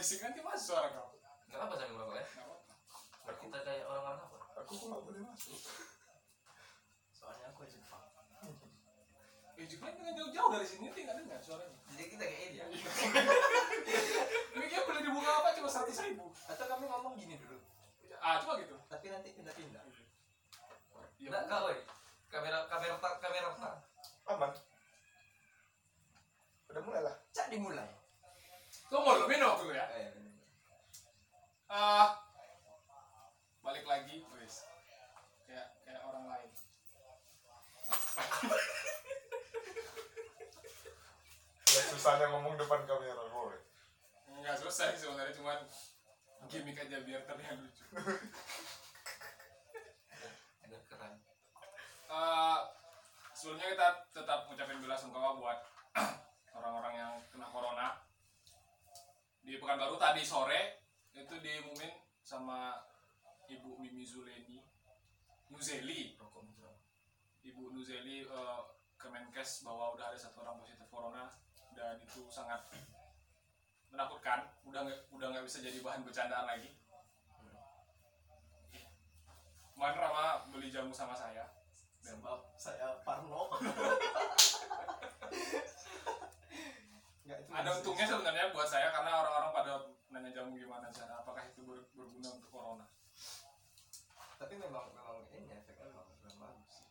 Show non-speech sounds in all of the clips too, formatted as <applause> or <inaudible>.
berisik nanti masuk suara kau. Nggak apa sambil merokok ya? Aku, Kita kayak orang-orang apa? aku kok nggak boleh masuk. Soalnya aku di Jepang. Eh, juga dengan jauh-jauh dari sini nanti nggak dengar suaranya. Jadi kita kayak ini ya. Ini dia beli di bunga apa cuma seratus ribu. Atau kami ngomong gini dulu. Ah, coba gitu. Tapi nanti pindah-pindah. Ya, Nggak, nggak, woi. Kamera, kamera kamera. Aman. Udah mulai lah. Cak dimulai. Tunggu dulu, minum dulu ya. Eh. Ah, balik lagi, guys. Kayak kayak orang lain. Udah susahnya ngomong depan kamera, boy. Enggak selesai sebenarnya cuman gimmick aja biar terlihat lucu. Agak keren. Eh, sebelumnya kita tetap ucapin bela sungkawa buat <clears throat> orang-orang yang kena corona. Di Pekanbaru tadi sore itu diumumin sama Ibu Mimi Zuleni Nuzeli. Ibu Nuzeli eh, Kemenkes bahwa udah ada satu orang positif corona dan itu sangat menakutkan udah nggak udah nggak bisa jadi bahan bercandaan lagi kemarin Rama beli jamu sama saya dan Sebab saya Parno. <laughs> Enggak itu. ada untungnya sebenarnya buat saya karena orang-orang pada nanya jamu gimana cara apakah itu ber- berguna untuk corona Tapi memang memang ini efeknya memang, memang bagus sih.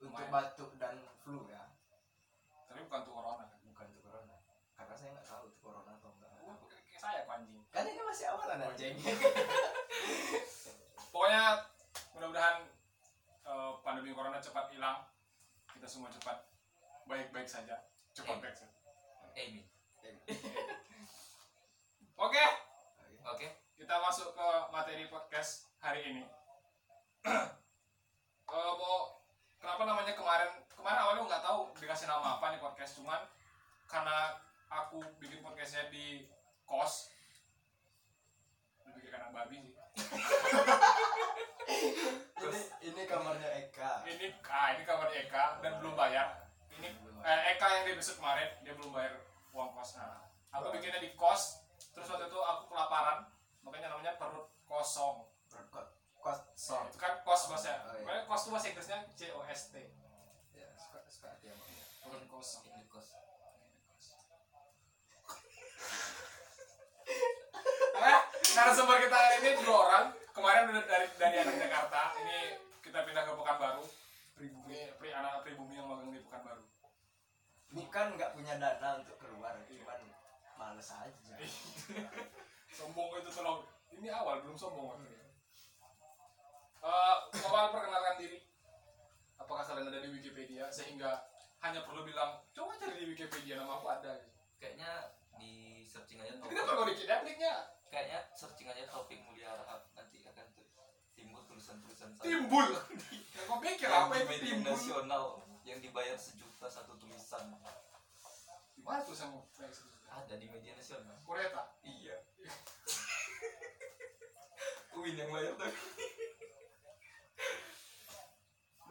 Untuk batuk dan flu ya, tapi bukan untuk corona kan bukan untuk corona. Karena saya nggak tahu itu corona atau enggak. Wah, kayak saya kok anjing Kan ini masih awalan anjing. <laughs> pokoknya mudah-mudahan eh, pandemi corona cepat hilang kita semua cepat baik-baik saja cepat baik saja Amy. oke Oke. Oke. kita masuk ke materi podcast hari ini <clears throat> Mau kenapa namanya kemarin? Kemarin awalnya nggak tahu dikasih nama apa nih podcast cuman karena aku bikin podcastnya di kos lebih anak babi sih. <laughs> Ini ini kamarnya Eka. ini ah ini kamar Eka dan belum bayar. Ini eh, Eka yang di episode kemarin dia belum bayar uang kos. Nah aku bikinnya di kos terus waktu itu aku kelaparan makanya namanya perut kosong Kosong. itu kan kos kosnya Oh, iya. kos itu bahasa Inggrisnya C O S T. Ya, suka suka hati sama dia. perut kosong Ini kos. eh narasumber kita hari ini dua orang. Kemarin udah dari dari anak Jakarta. Ini kita pindah ke Pekanbaru. Pribumi. Pri anak pribumi yang magang di Pekanbaru. Bukan nggak punya dana untuk keluar, cuman males aja. <laughs> sombong itu tolong. Ini awal belum sombong waktu awal perkenalkan diri. Apakah kalian ada di Wikipedia? Sehingga hanya perlu bilang coba cari di Wikipedia nama aku ada. Kayaknya di searching aja topik. kenapa kau dikit apliknya Kayaknya searching aja topik mulia Rahab nanti akan timbul tulisan-tulisan timbul. <laughs> Yang kau pikir Yang apa itu timbul? nasional yang dibayar sejuta satu tulisan. Di mana tuh sama ada di media nasional. Kureta? Iya. <laughs> Win yang bayar tuh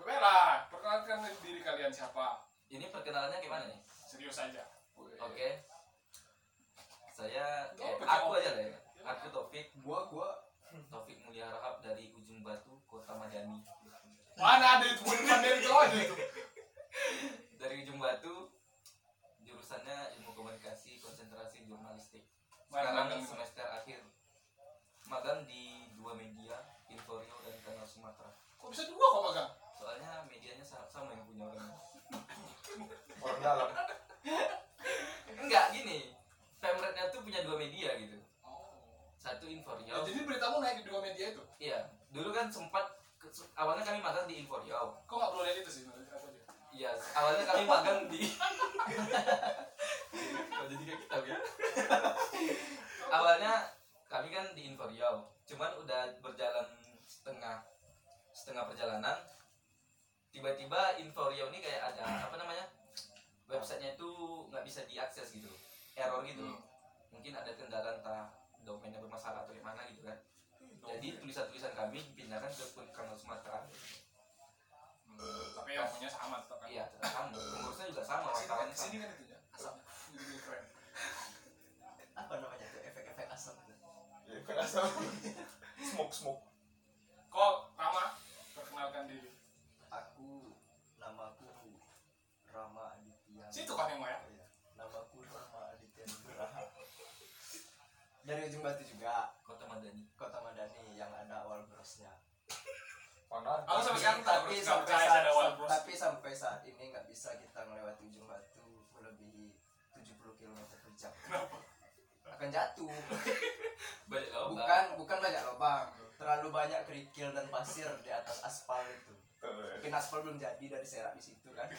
Bella, perkenalkan kalian siapa? ini perkenalannya gimana nih? Serius aja. oke. Saya eh, Topik, aku aja lah ya. Aku Taufik. Gua gua. Taufik Mulia Rahab dari ujung batu kota Madani. Mana ada itu? Dari itu aja itu. <laughs> dari ujung batu jurusannya ilmu komunikasi konsentrasi jurnalistik. Sekarang semester akhir. Magang di dua media Inforio dan Kanal Sumatera. Kok bisa dua kok magang? Sama, yang punya orang Orang dalam. enggak gini pemretnya tuh punya dua media gitu Oh. satu Ya, Inforio jadi beritamu naik di dua media itu. iya dulu kan sempat awalnya kami magang di Inforio Kok nggak perlu lihat itu sih? menurut aku aja. iya awalnya kami magang di Kok jadi kayak kita ya awalnya kami kan di Inforio cuman udah berjalan setengah setengah perjalanan tiba-tiba Inforio ini kayak ada apa namanya websitenya itu nggak bisa diakses gitu error gitu Hmm. mungkin ada kendala entah domainnya bermasalah atau gimana gitu kan jadi tulisan-tulisan kami dipindahkan ke kanal Sumatera Hmm, Tapi yang punya sama tetap kan. iya tetap sama pengurusnya juga sama Sini kan, wartawannya sini sama kan itu ya. Keren. apa namanya tuh efek-efek <laughs> Smoke smoke. Kok Rama perkenalkan diri. Aku namaku Rama Aditya. Situ kan yang Maya. Iya. Namaku Rama Aditya Nugraha. Dari ujung batu juga, Kota Madani. Kota Madani yang ada awal brosnya. Aku sampai sekarang tak tapi nggak sampai saat, tapi sampai saat ini nggak bisa kita melewati ujung batu melebihi 70 km per jam. Kenapa? Akan jatuh. <laughs> Banyak lubang. Bukan bukan banyak lubang. Terlalu banyak kerikil dan pasir di atas aspal itu. Mungkin aspal belum jadi dari serak di situ kan.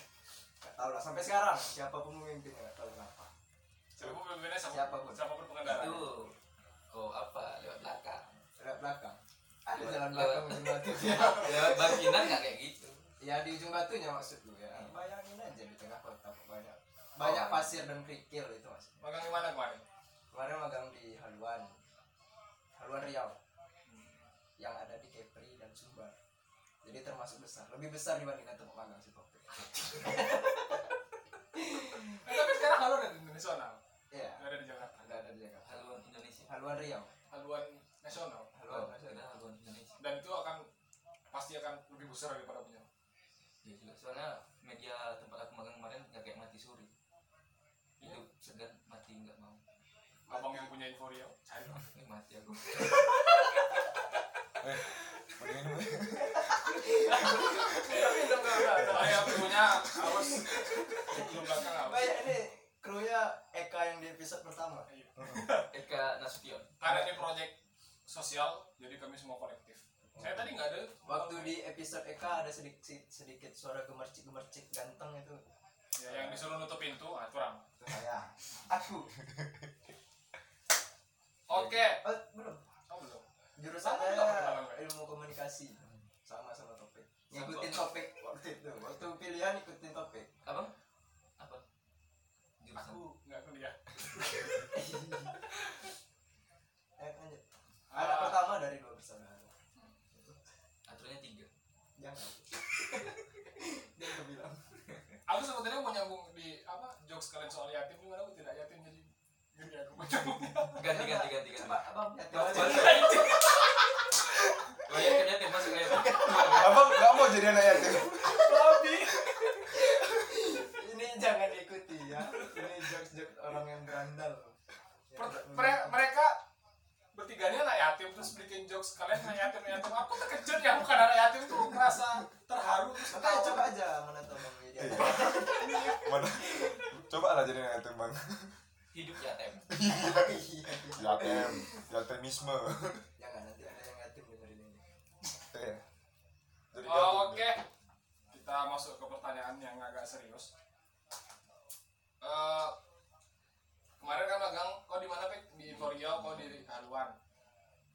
Gak tahu lah sampai sekarang siapa pemimpinnya nggak tahu kenapa. Siapa pemimpinnya siapa? Siapa pun. Siapa pun pengendara. Itu kok apa lewat belakang. Lewat belakang. Ada Lewat- jalan lewat- belakang ujung batu. <laughs> Lewat bangkinan nggak kayak gitu. ya di ujung batunya maksud lu ya. Bayangin aja di tengah kota banyak banyak pasir dan kerikil itu mas. Magang di mana kemarin? Kemarin magang di Haluan, Haluan Riau, yang ada di Kepri dan Sumbar. Jadi termasuk besar, lebih besar dibandingkan tempat magang si Kopi. <laughs> Eh, tapi sekarang haluan ada di nasional. Iya, Nggak ada di Jakarta. ada ada di Jakarta. Haluan Indonesia. Haluan Riau, Haluan nasional. Haluan Oh, nasional. haluan Indonesia. Dan itu akan pasti akan lebih besar daripada punya. Ya juga soalnya media tempat aku magang kemarin nggak kayak mati suri. Hidup segan mati nggak mau. Abang yang punya info Rio, cari. Ini mati aku. <laughs> Punya harus belakang harus. Banyak ini krunya Eka yang di episode pertama. <laughs> Eka Nasution. Karena ini proyek sosial, jadi kami semua kolektif. Saya tadi nggak ada. Waktu di episode Eka ada sedikit sedikit suara gemercik gemercik ganteng itu. ya, yang disuruh nutup pintu, ah kurang. Itu saya. Aku. <laughs> Oke. Oh, belum. Oh, belum. Jurusan saya ilmu komunikasi. Sama sama topik. Ngikutin topik waktu itu. Waktu pilihan ikutin topik. Abang? Apa? Jurusan. Aku nggak kuliah. <laughs> Eh, lanjut. Anak pertama dari dua bersaudara. Aturannya tiga. Jangan. <laughs> Dia udah bilang. Aku sebetulnya mau nyambung di apa jokes kalian soal yatim, cuma aku tidak yatim jadi jadi aku mau. Ganti ganti ganti ganti. Coba abang yatim. Oh yatim masuk kayak Abang nggak mau jadi anak yatim. Babi. Ini jangan diikuti ya. Ini jokes-jokes orang yang berandal. Ya, Per- tidak mere- mereka bertiga ini anak yatim terus bikin jokes kalian anak yatim yatim aku terkejut ya bukan anak yatim tuh merasa terharu terus ketawa. coba aja menonton bang media. Mana? Coba lah jadi anak yatim bang. hidup yatim. Iya. Yatim, yatimisme. Jangan nanti ada yang yatim dengerin ini. Iya. Jadi Oh. Oke, kita masuk ke pertanyaan yang agak serius. Eh, kemarin kan magang, kau di mana Pek? Di Info Riau, kau di Haluan.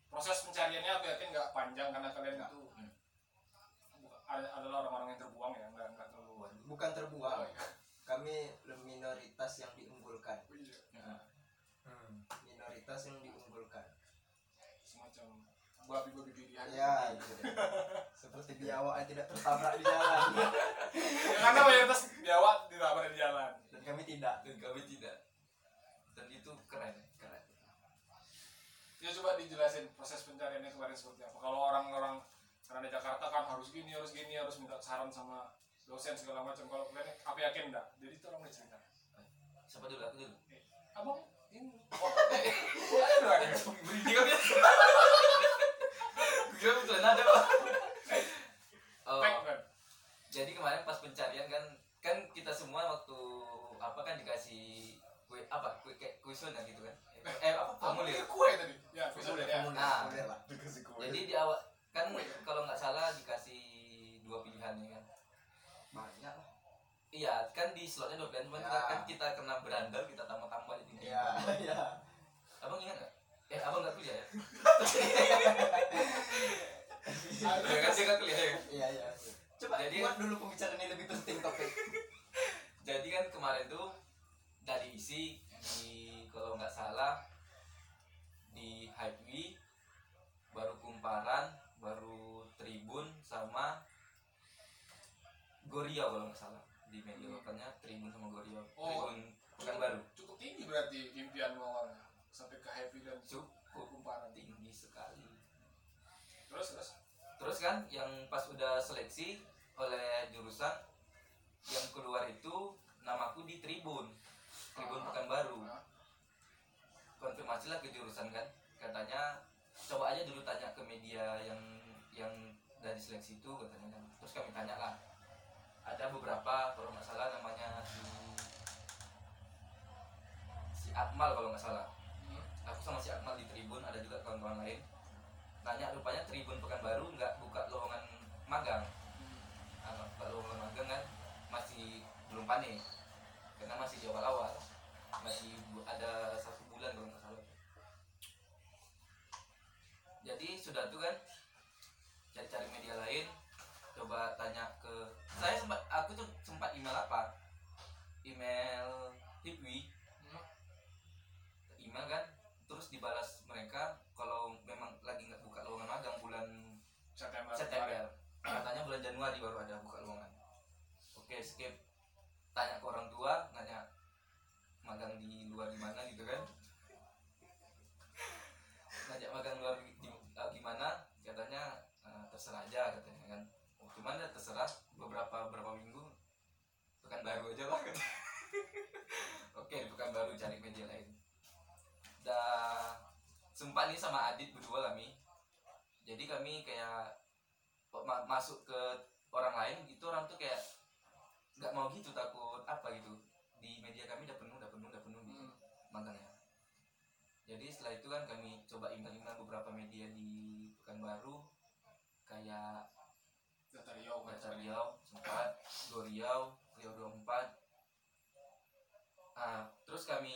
Proses pencariannya aku yakin nggak panjang karena kalian itu Hmm. buka- ada- adalah orang-orang yang terbuang ya, nggak nggak terlalu. Bukan terbuang. Oh, iya. Kami minoritas yang diunggulkan. Oh, iya. Hmm. Minoritas yang diunggulkan. Semacam babi-babi pilihan. Ya, <laughs> gitu deh. Seperti biawak yang tidak tertabrak di jalan. <laughs> Ya, karena mayoritas biawak dirawat di jalan. Dan kami tidak. Dan kami tidak. Dan itu keren. Ya coba dijelasin proses pencariannya kemarin seperti apa. Kalau orang-orang karena di Jakarta kan harus gini, harus gini, harus minta saran sama dosen segala macam. Kalau kalian aku yakin enggak. Jadi tolong diceritakan. Siapa dulu? Aku dulu. Abang ini oh, eh. Berhenti kami. Gue betulan ada pak. Oh, kan. jadi kemarin pas pencarian kan kan kita semua waktu apa kan dikasih kue apa kue kayak kuesioner gitu kan eh apa formulir kue tadi. Ya, Formulir, ya. formulir, Nah. formulir lah. Dikasih kue. jadi di awal kan kalau nggak salah dikasih dua pilihan ya kan Banyak lah. iya kan di slotnya dua pilihan cuman Ya. kita kan kita kena berandal kita tambah-tambah jadi Iya, iya. abang ingat nggak eh abang nggak kuliah ya <laughs> ya kan nggak kuliah ya Iya, iya. Coba Jadi- buat dulu pembicaraan ini lebih penting topik. jadi kan kemarin tuh dari isi di kalau nggak salah di Highway baru Kumparan baru Tribun sama Goria kalau nggak salah. Di media hmm. lokalnya Tribun sama Goria. Oh, Tribun Pekanbaru cukup tinggi berarti impian awalnya sampai ke Happy dan cukup Kumparan. tinggi sekali. Terus terus? Terus kan yang pas udah seleksi oleh jurusan yang keluar itu namaku di Tribun. Tribun ah, Pekanbaru. baru konfirmasilah ke jurusan kan. Katanya coba aja dulu tanya ke media yang yang dari seleksi itu katanya kan. Terus kami tanya lah. Ada beberapa kalau nggak salah namanya si si Akmal kalau nggak salah. Aku sama si Akmal di Tribun ada juga kawan-kawan lain. Tanya rupanya Tribun Pekanbaru nggak buka lowongan magang. Ah, buka lowongan magang kan masih belum panik. Karena masih di awal-awal. Masih ada satu tuh kan? Cari-cari media lain coba tanya ke saya sempat aku tuh sempat email apa? Email Hipwi email kan? Terus dibalas mereka kalau memang lagi nggak buka lowongan magang bulan September September. katanya bulan Januari baru ada buka lowongan. Oke skip. Tanya ke orang tua nanya magang di luar gimana gitu kan? Ngajak magang luar di, di- eh, gimana katanya eh, terserah aja katanya kan. Cuman ya terserah beberapa beberapa minggu pekan baru aja lah katanya. <laughs> Oke pekan baru cari media lain. Dah sempat nih sama Adit berdua kami. Jadi kami kayak ma- masuk ke orang lain itu orang tuh kayak nggak mau gitu takut apa gitu. Di media kami udah penuh udah penuh udah penuh gitu Hmm. magangnya jadi setelah itu kan kami coba email-email beberapa media di Pekanbaru kayak data Riau Baca Riau sempat Go Riau Riau 24 ah terus kami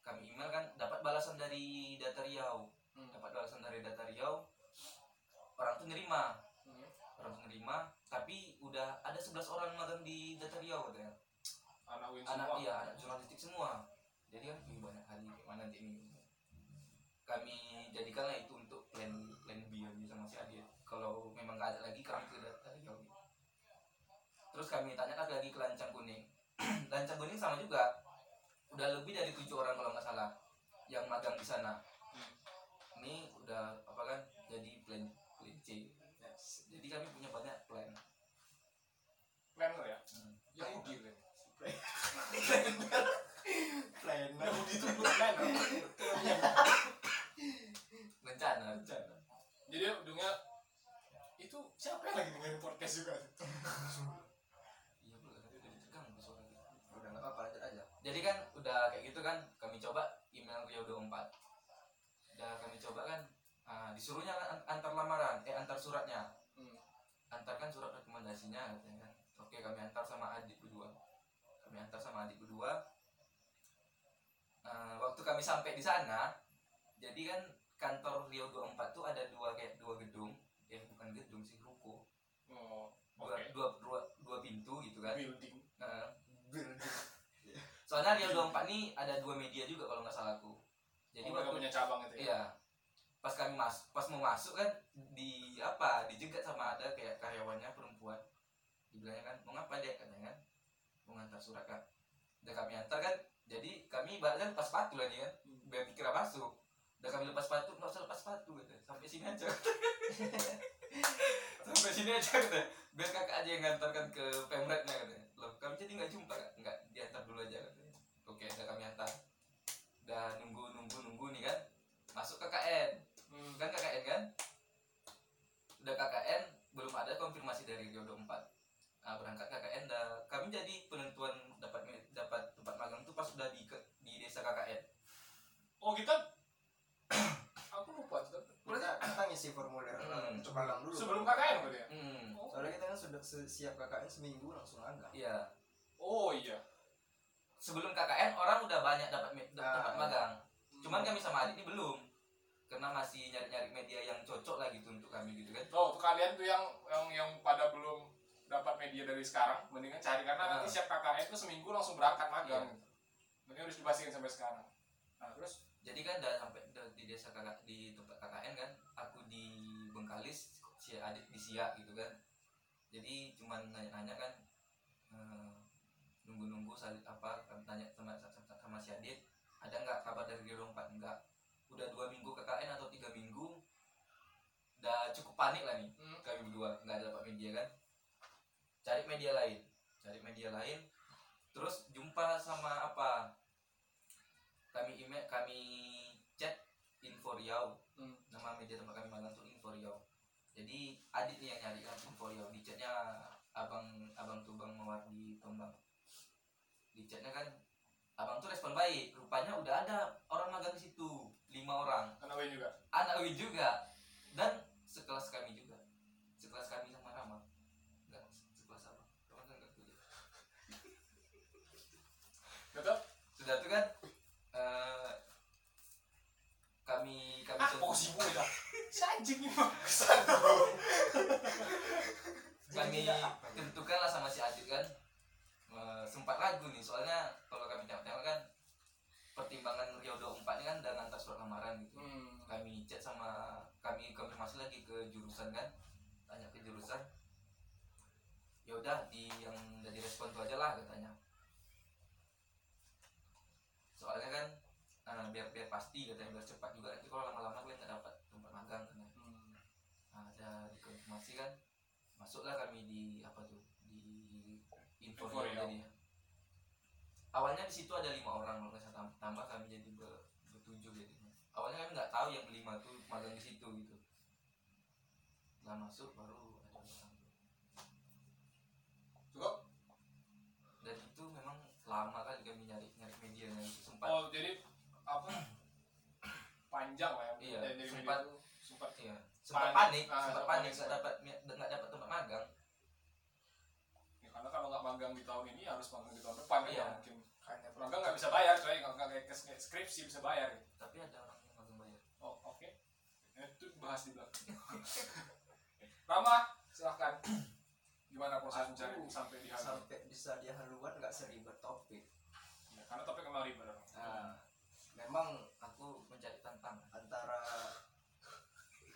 kami email kan dapat balasan dari data Riau Hmm. dapat balasan dari data Riau orang tuh nerima. Hmm. orang tuh nerima tapi udah ada 11 orang magang di data Riau katanya. Anak Win anak semua? iya anak jurnalistik semua. Jadi kan "Ih, banyak kali kayak mana nanti ini? Kami jadikanlah itu kalau memang nggak ada lagi kami ke data Riau terus kami tanyakan lagi ke Lancang Kuning? <clears throat> Lancang Kuning sama juga. Udah lebih dari tujuh orang kalau nggak salah yang magang di sana. Ini udah apa kan jadi plan plan C. Jadi kami punya banyak plan. Planner ya? Hmm. Yahudi kan Planner. Yahudi itu dulu planner rencana. Rencana. Jadi ujungnya itu siapa yang lagi dengerin podcast juga? Iya udah suara Udah nggak apa-apa lanjut aja. jadi kan udah kayak gitu kan kami coba email Rio 24 udah kami coba kan ah, disuruhnya kan an- antar lamaran eh antar suratnya. Hmm. antarkan surat rekomendasinya katanya kan. Oke kami antar sama adik berdua kami antar sama adik berdua Ah, waktu kami sampai di sana jadi kan kantor Rio 24 tuh ada dua kayak dua gedung. Eh bukan gedung sih oh dua, dua, dua, pintu gitu kan. Building Nah, Building. soalnya Rio 24 nih ada dua media juga kalau nggak salah aku. Jadi mereka waktu punya cabang itu ya? Iya. Pas kami mas pas mau masuk kan di apa dijegat sama ada kayak karyawannya perempuan. Dibilangnya kan mau ngapa dek? Katanya kan. Mau ngantar surat kan. Udah kami antar kan jadi kami bahkan lepas sepatu lagi kan. Biar dikira masuk. Udah kami lepas sepatu nggak usah lepas sepatu gitu sampai sini aja <laughs> sampai sini aja gitu biar kakak aja yang ngantarkan ke pemretnya katanya. Loh kami jadi nggak jumpa kan nggak diantar dulu aja katanya. Oke udah kami antar. Udah nunggu nunggu nunggu nih kan? Masuk KKN Hmm. kan KKN kan? Udah KKN belum ada konfirmasi dari Rio 24 nah berangkat KKN dah. Kami jadi penentuan dapat dapat tempat magang tuh pas udah di di desa KKN oh kita aku lupa kita Ngisi formulir Hmm. untuk magang dulu. sebelum KKN berarti ya hmm Soalnya kita kan sudah siap KKN seminggu langsung magang. iya oh iya sebelum KKN orang udah banyak dapat Nah, tempat magang cuman kami sama adik ini belum karena masih nyari-nyari media yang cocok lah gitu untuk kami gitu kan Oh, untuk kalian tuh yang yang yang pada belum dapat media dari sekarang, mendingan cari karena nanti Nah. siap KKN itu seminggu langsung berangkat magang. Iya. gitu. Mending harus dipastikan sampai sekarang. Nah, terus jadi kan udah sampai udah di desa kakak di tempat KKN kan Bengkalis si adik di Siak gitu kan. Jadi cuman nanya-nanya kan eh, nunggu-nunggu saling apa kan tanya sama, sama, sama si adik ada nggak kabar dari Rio 4 enggak udah dua minggu KKN atau tiga minggu udah cukup panik lah nih Hmm. kami berdua nggak ada dapat media kan. Media lain cari media lain. Terus jumpa sama apa? Kami email kami chat info Riau. Hmm. nama media tempat kami magang tuh Riau jadi adit nih yang nyari kan Riau di chatnya abang abang tuh bang mawar di tombang. Di chatnya kan abang tuh respon baik. Rupanya udah ada orang magang di situ. Lima orang. Anak Win juga. anak Win juga. Dan sekelas kami juga. Sekelas kami sama Rama. Enggak sekelas apa? Rama kan enggak kuliah. Betul? sudah tuh kan eh, kami kami Ah, ibu ini mah. kami <laughs> tentukan lah sama si Adit kan. Eh, sempat ragu nih soalnya kalau kami tengok-tengok kan pertimbangan Rio 24 ini kan dan antar surat lamaran gitu. Hmm. kami chat sama kami konfirmasi lagi ke jurusan kan. Tanya ke jurusan. Ya udah di yang udah direspon tuh aja lah katanya. Soalnya kan eh, biar biar pasti katanya biar cepat juga. Nanti kalau lama-lama kalian nggak dapat tempat magang katanya Hmm. nah, ada dikonfirmasi kan masuklah kami di apa tuh di info Info Riau. jadi awalnya di situ ada lima orang kalau nggak salah tambah, kami jadi ber, bertujuh jadinya awalnya kami nggak tahu yang lima tuh magang di situ gitu setelah masuk baru ada orang Cukup? dan itu memang lama kali kami nyari nyari medianya itu sempat Oh, jadi apa? <clears throat> Panjang lah ya. Iya, Dari- dari sempat. media itu sempat iya sempat Panik. Ah, sempat sempat panik nggak dapat nggak dapat tempat magang. Ya, karena kalau nggak magang di tahun ini harus magang di tahun depan Iya. ya mungkin. Magang nggak bisa bayar coy. Nggak nggak kayak ke- skripsi bisa bayar gitu. tapi ada orang yang magang bayar. Oh oke. Itu bahas di belakang. <laughs> Rama silahkan. Gimana proses Aku mencari sampai di haluan sampai bisa di haluan nggak seribet topik. Ya, karena topik memang ribet nah memang aku mencari tantangan. Antara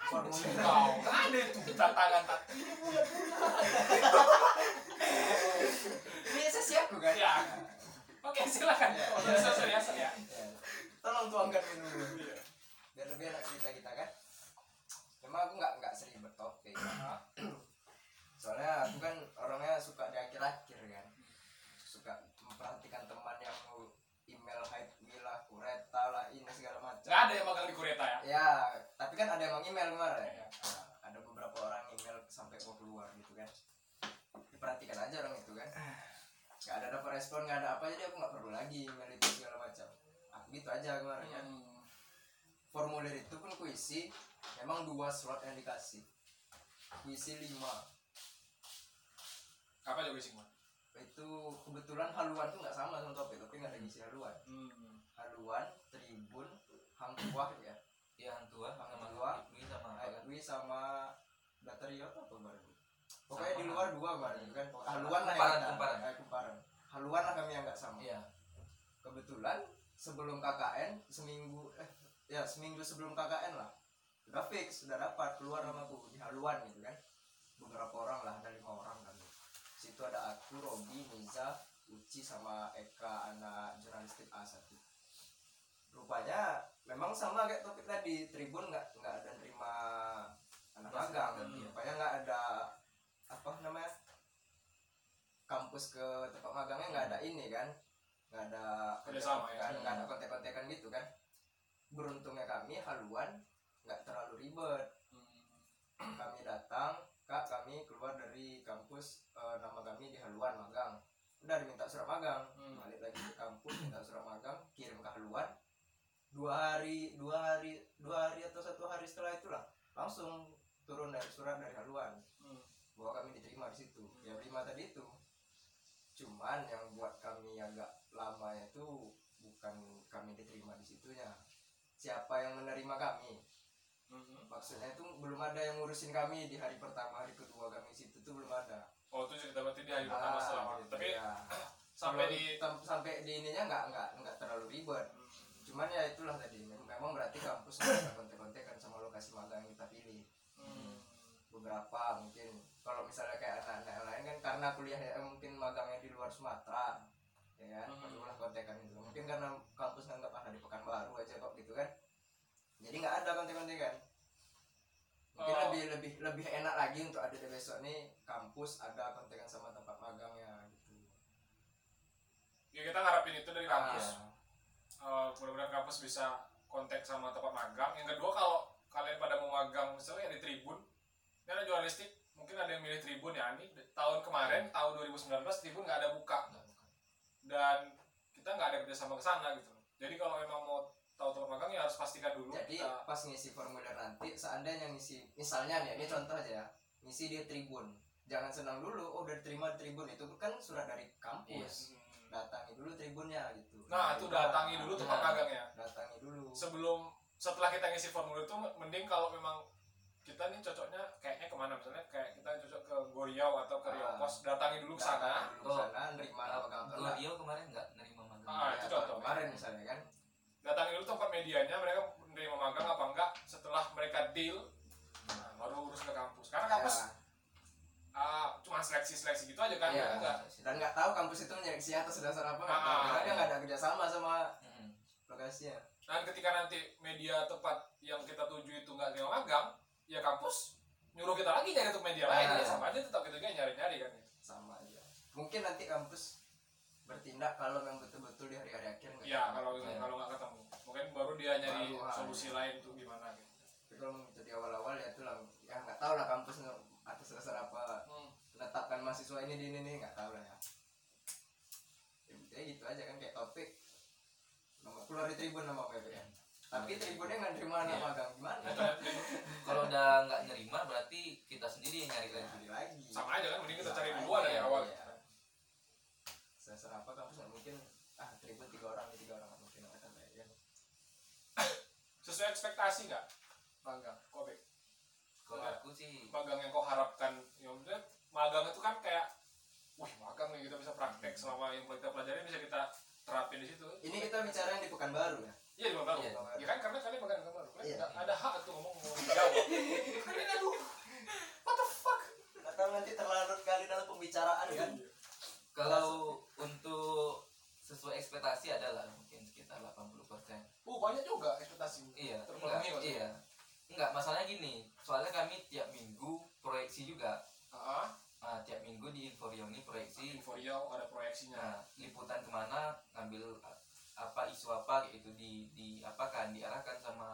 kau. Ada itu tantangan tak ini sesi aku kan Ya. oke silakan. Ya. ya, ya. Tolong tuangkan dulu. Iya. biar lebih enak cerita kita kan? Memang aku nggak nggak seribet topik soalnya aku kan orangnya suka di akhir-akhir kan? Suka memperhatikan teman yang mau email hype lah kureta lah ini segala macam. Nggak ada yang magang di Kureta ya? Ya kan ada yang email kemarin. Ya. Nah, ada beberapa orang email sampai mau keluar gitu kan. Diperhatikan aja orang itu kan. Nggak ada dapat respon nggak ada apa jadi aku nggak perlu lagi email itu segala macam. Aku gitu aja kemarin kan. Hmm. formulir itu pun kuisi memang dua slot yang dikasih. Kuisi lima. Apa sih Mas? itu kebetulan haluan tuh nggak sama sama topik tapi nggak ada ngisi haluan. Hmm. haluan tribun hang tuah ya ya hantua Hang sama Tuah. Dwi sama kan Dwi sama Datario apa baru pokoknya Sama. di luar dua kemarin kan? Haluan lah Kumparan, yang ada. kumparan. Eh, kumparan haluan lah kami yang nggak sama. Iya. Kebetulan sebelum KKN seminggu eh ya seminggu sebelum KKN lah. Udah fix udah dapat keluar sama aku di haluan gitu kan. Beberapa orang lah ada lima orang kan. Situ ada aku Robi Niza Uci sama Eka anak jurnalistik A1 rupanya memang sama kayak topik tadi Tribun nggak nggak ada nerima anak magang magang, iya. rupanya nggak ada apa namanya kampus ke tempat magangnya nggak ada ini kan nggak ada Kerjasama ya. kan nggak ada kontek-kontekan gitu kan beruntungnya kami haluan nggak terlalu ribet Hmm. kami datang kak kami keluar dari kampus eh, nama kami di haluan magang udah diminta surat magang Hmm. balik lagi ke kampus minta surat magang kirim ke haluan dua hari dua hari dua hari atau satu hari setelah itulah langsung turun dari surat dari haluan Hmm. bahwa kami diterima di situ yang lima tadi itu cuman yang buat kami agak lama itu bukan kami diterima di situnya siapa yang menerima kami Hmm. maksudnya itu belum ada yang ngurusin kami di hari pertama hari kedua kami di situ tuh belum ada Oh itu cerita berarti di hari pertama Ah, selama gitu, Tapi ya. sampai di sampai di ininya nggak nggak nggak terlalu ribet Hmm. Cuman ya itulah tadi mem- memang berarti kampus ada kontek-kontekan sama lokasi magang yang kita pilih. Hmm. beberapa mungkin kalau misalnya kayak anak-anak lain kan karena kuliahnya eh, mungkin magangnya di luar Sumatera ya kan? Hmm. perlulah kontekan itu mungkin karena kampus nganggap ada di Pekanbaru aja kok gitu kan. Jadi nggak ada kontek-kontekan. Mungkin Oh. lebih lebih lebih enak lagi untuk ada di besok nih kampus ada kontekan sama tempat magang ya kita ngarapin itu dari kampus. Ah, Eh, mudah-mudahan kampus bisa kontak sama tempat magang. Yang kedua kalau kalian pada mau magang misalnya di tribun ini ada jurnalistik mungkin ada yang milih tribun ya ini tahun kemarin tahun 2019 tribun nggak ada buka. Dan kita nggak ada kerjasama ke sana gitu. Jadi kalau memang mau tahu tempat magang ya harus pastikan dulu jadi kita pas ngisi formulir nanti seandainya ngisi misalnya nih ini contoh aja ya ngisi di tribun. Jangan senang dulu oh udah diterima di tribun itu kan surat dari kampus. Hmm. Datangi dulu tribunnya gitu. Nah itu datangi dulu tempat Nah. magangnya datangi dulu. Sebelum setelah kita ngisi formulir itu mending kalau memang kita nih cocoknya kayaknya ke mana? Misalnya kayak kita cocok ke Goriau atau ke Rio Ah. Pos datangi dulu ke sana. Oh. sana nerima Rio kemarin nggak nerima magang? Ah, itu contoh. kemarin misalnya kan. Datangi dulu tempat medianya mereka menerima magang apa enggak setelah mereka deal nah, baru urus ke kampus. Karena kampus Ya, ah, cuma seleksi seleksi gitu aja kan Iya. enggak dan nggak tahu kampus itu menyeleksi atas dasar apa Ah, tahu. karena iya. dia nggak ada kerjasama sama Mm-mm. lokasinya dan ketika nanti media tempat yang kita tuju itu nggak terima magang ya kampus nyuruh kita lagi nyari untuk media lain Ah. ya sama aja tetap kita nyari nyari kan sama aja mungkin nanti kampus bertindak kalau memang betul-betul di hari-hari akhir nggak Iya, ketemu. kalau Iya. kalau nggak ketemu, mungkin baru dia nyari Baru, ah, solusi lain tuh gimana gitu. kalau itu di awal-awal ya itu lah ya nggak tahu lah kampus nge- atas dasar apa mahasiswa ini di ini nih nggak tahu lah ya ya intinya gitu aja kan kayak topik nama keluar di tribun nama PBN tapi tribunnya nggak terima anak Iya. magang gimana kan kalau udah nggak nerima berarti kita sendiri yang nyari lagi Jadi lagi sama aja kan, mending kita cari duluan dari awal. iya. dasar apa kampus nggak mungkin ah tribun tiga orang tiga orang nggak mungkin akan ya <coughs> Sesuai ekspektasi nggak? Magang, kobe. kalau Iya. aku sih Magang yang kau harapkan, ya udah magang itu kan kayak, wih magang nih kita bisa praktek selama yang kita pelajari bisa kita terapin di situ. ini kita bicara yang di pekanbaru ya Iya di Pekanbaru. Iya, Ya kan karena kalian magang di Pekanbaru. Kalian Iya. ada hak tuh ngomong ngomong di Jawa. <laughs> Kalian aduh, what the fuck? tahu nanti terlarut kali dalam pembicaraan kan kalau untuk sesuai ekspektasi adalah mungkin sekitar 80 persen Oh banyak juga ekspektasi. iya enggak, Terpenuhi maksudnya. iya enggak masalahnya gini soalnya kami tiap minggu proyeksi juga Ah, Ah, tiap minggu di Inforio ini proyeksi info Riau ada proyeksinya. nah liputan ke mana ngambil apa isu apa gitu di di apa kan diarahkan sama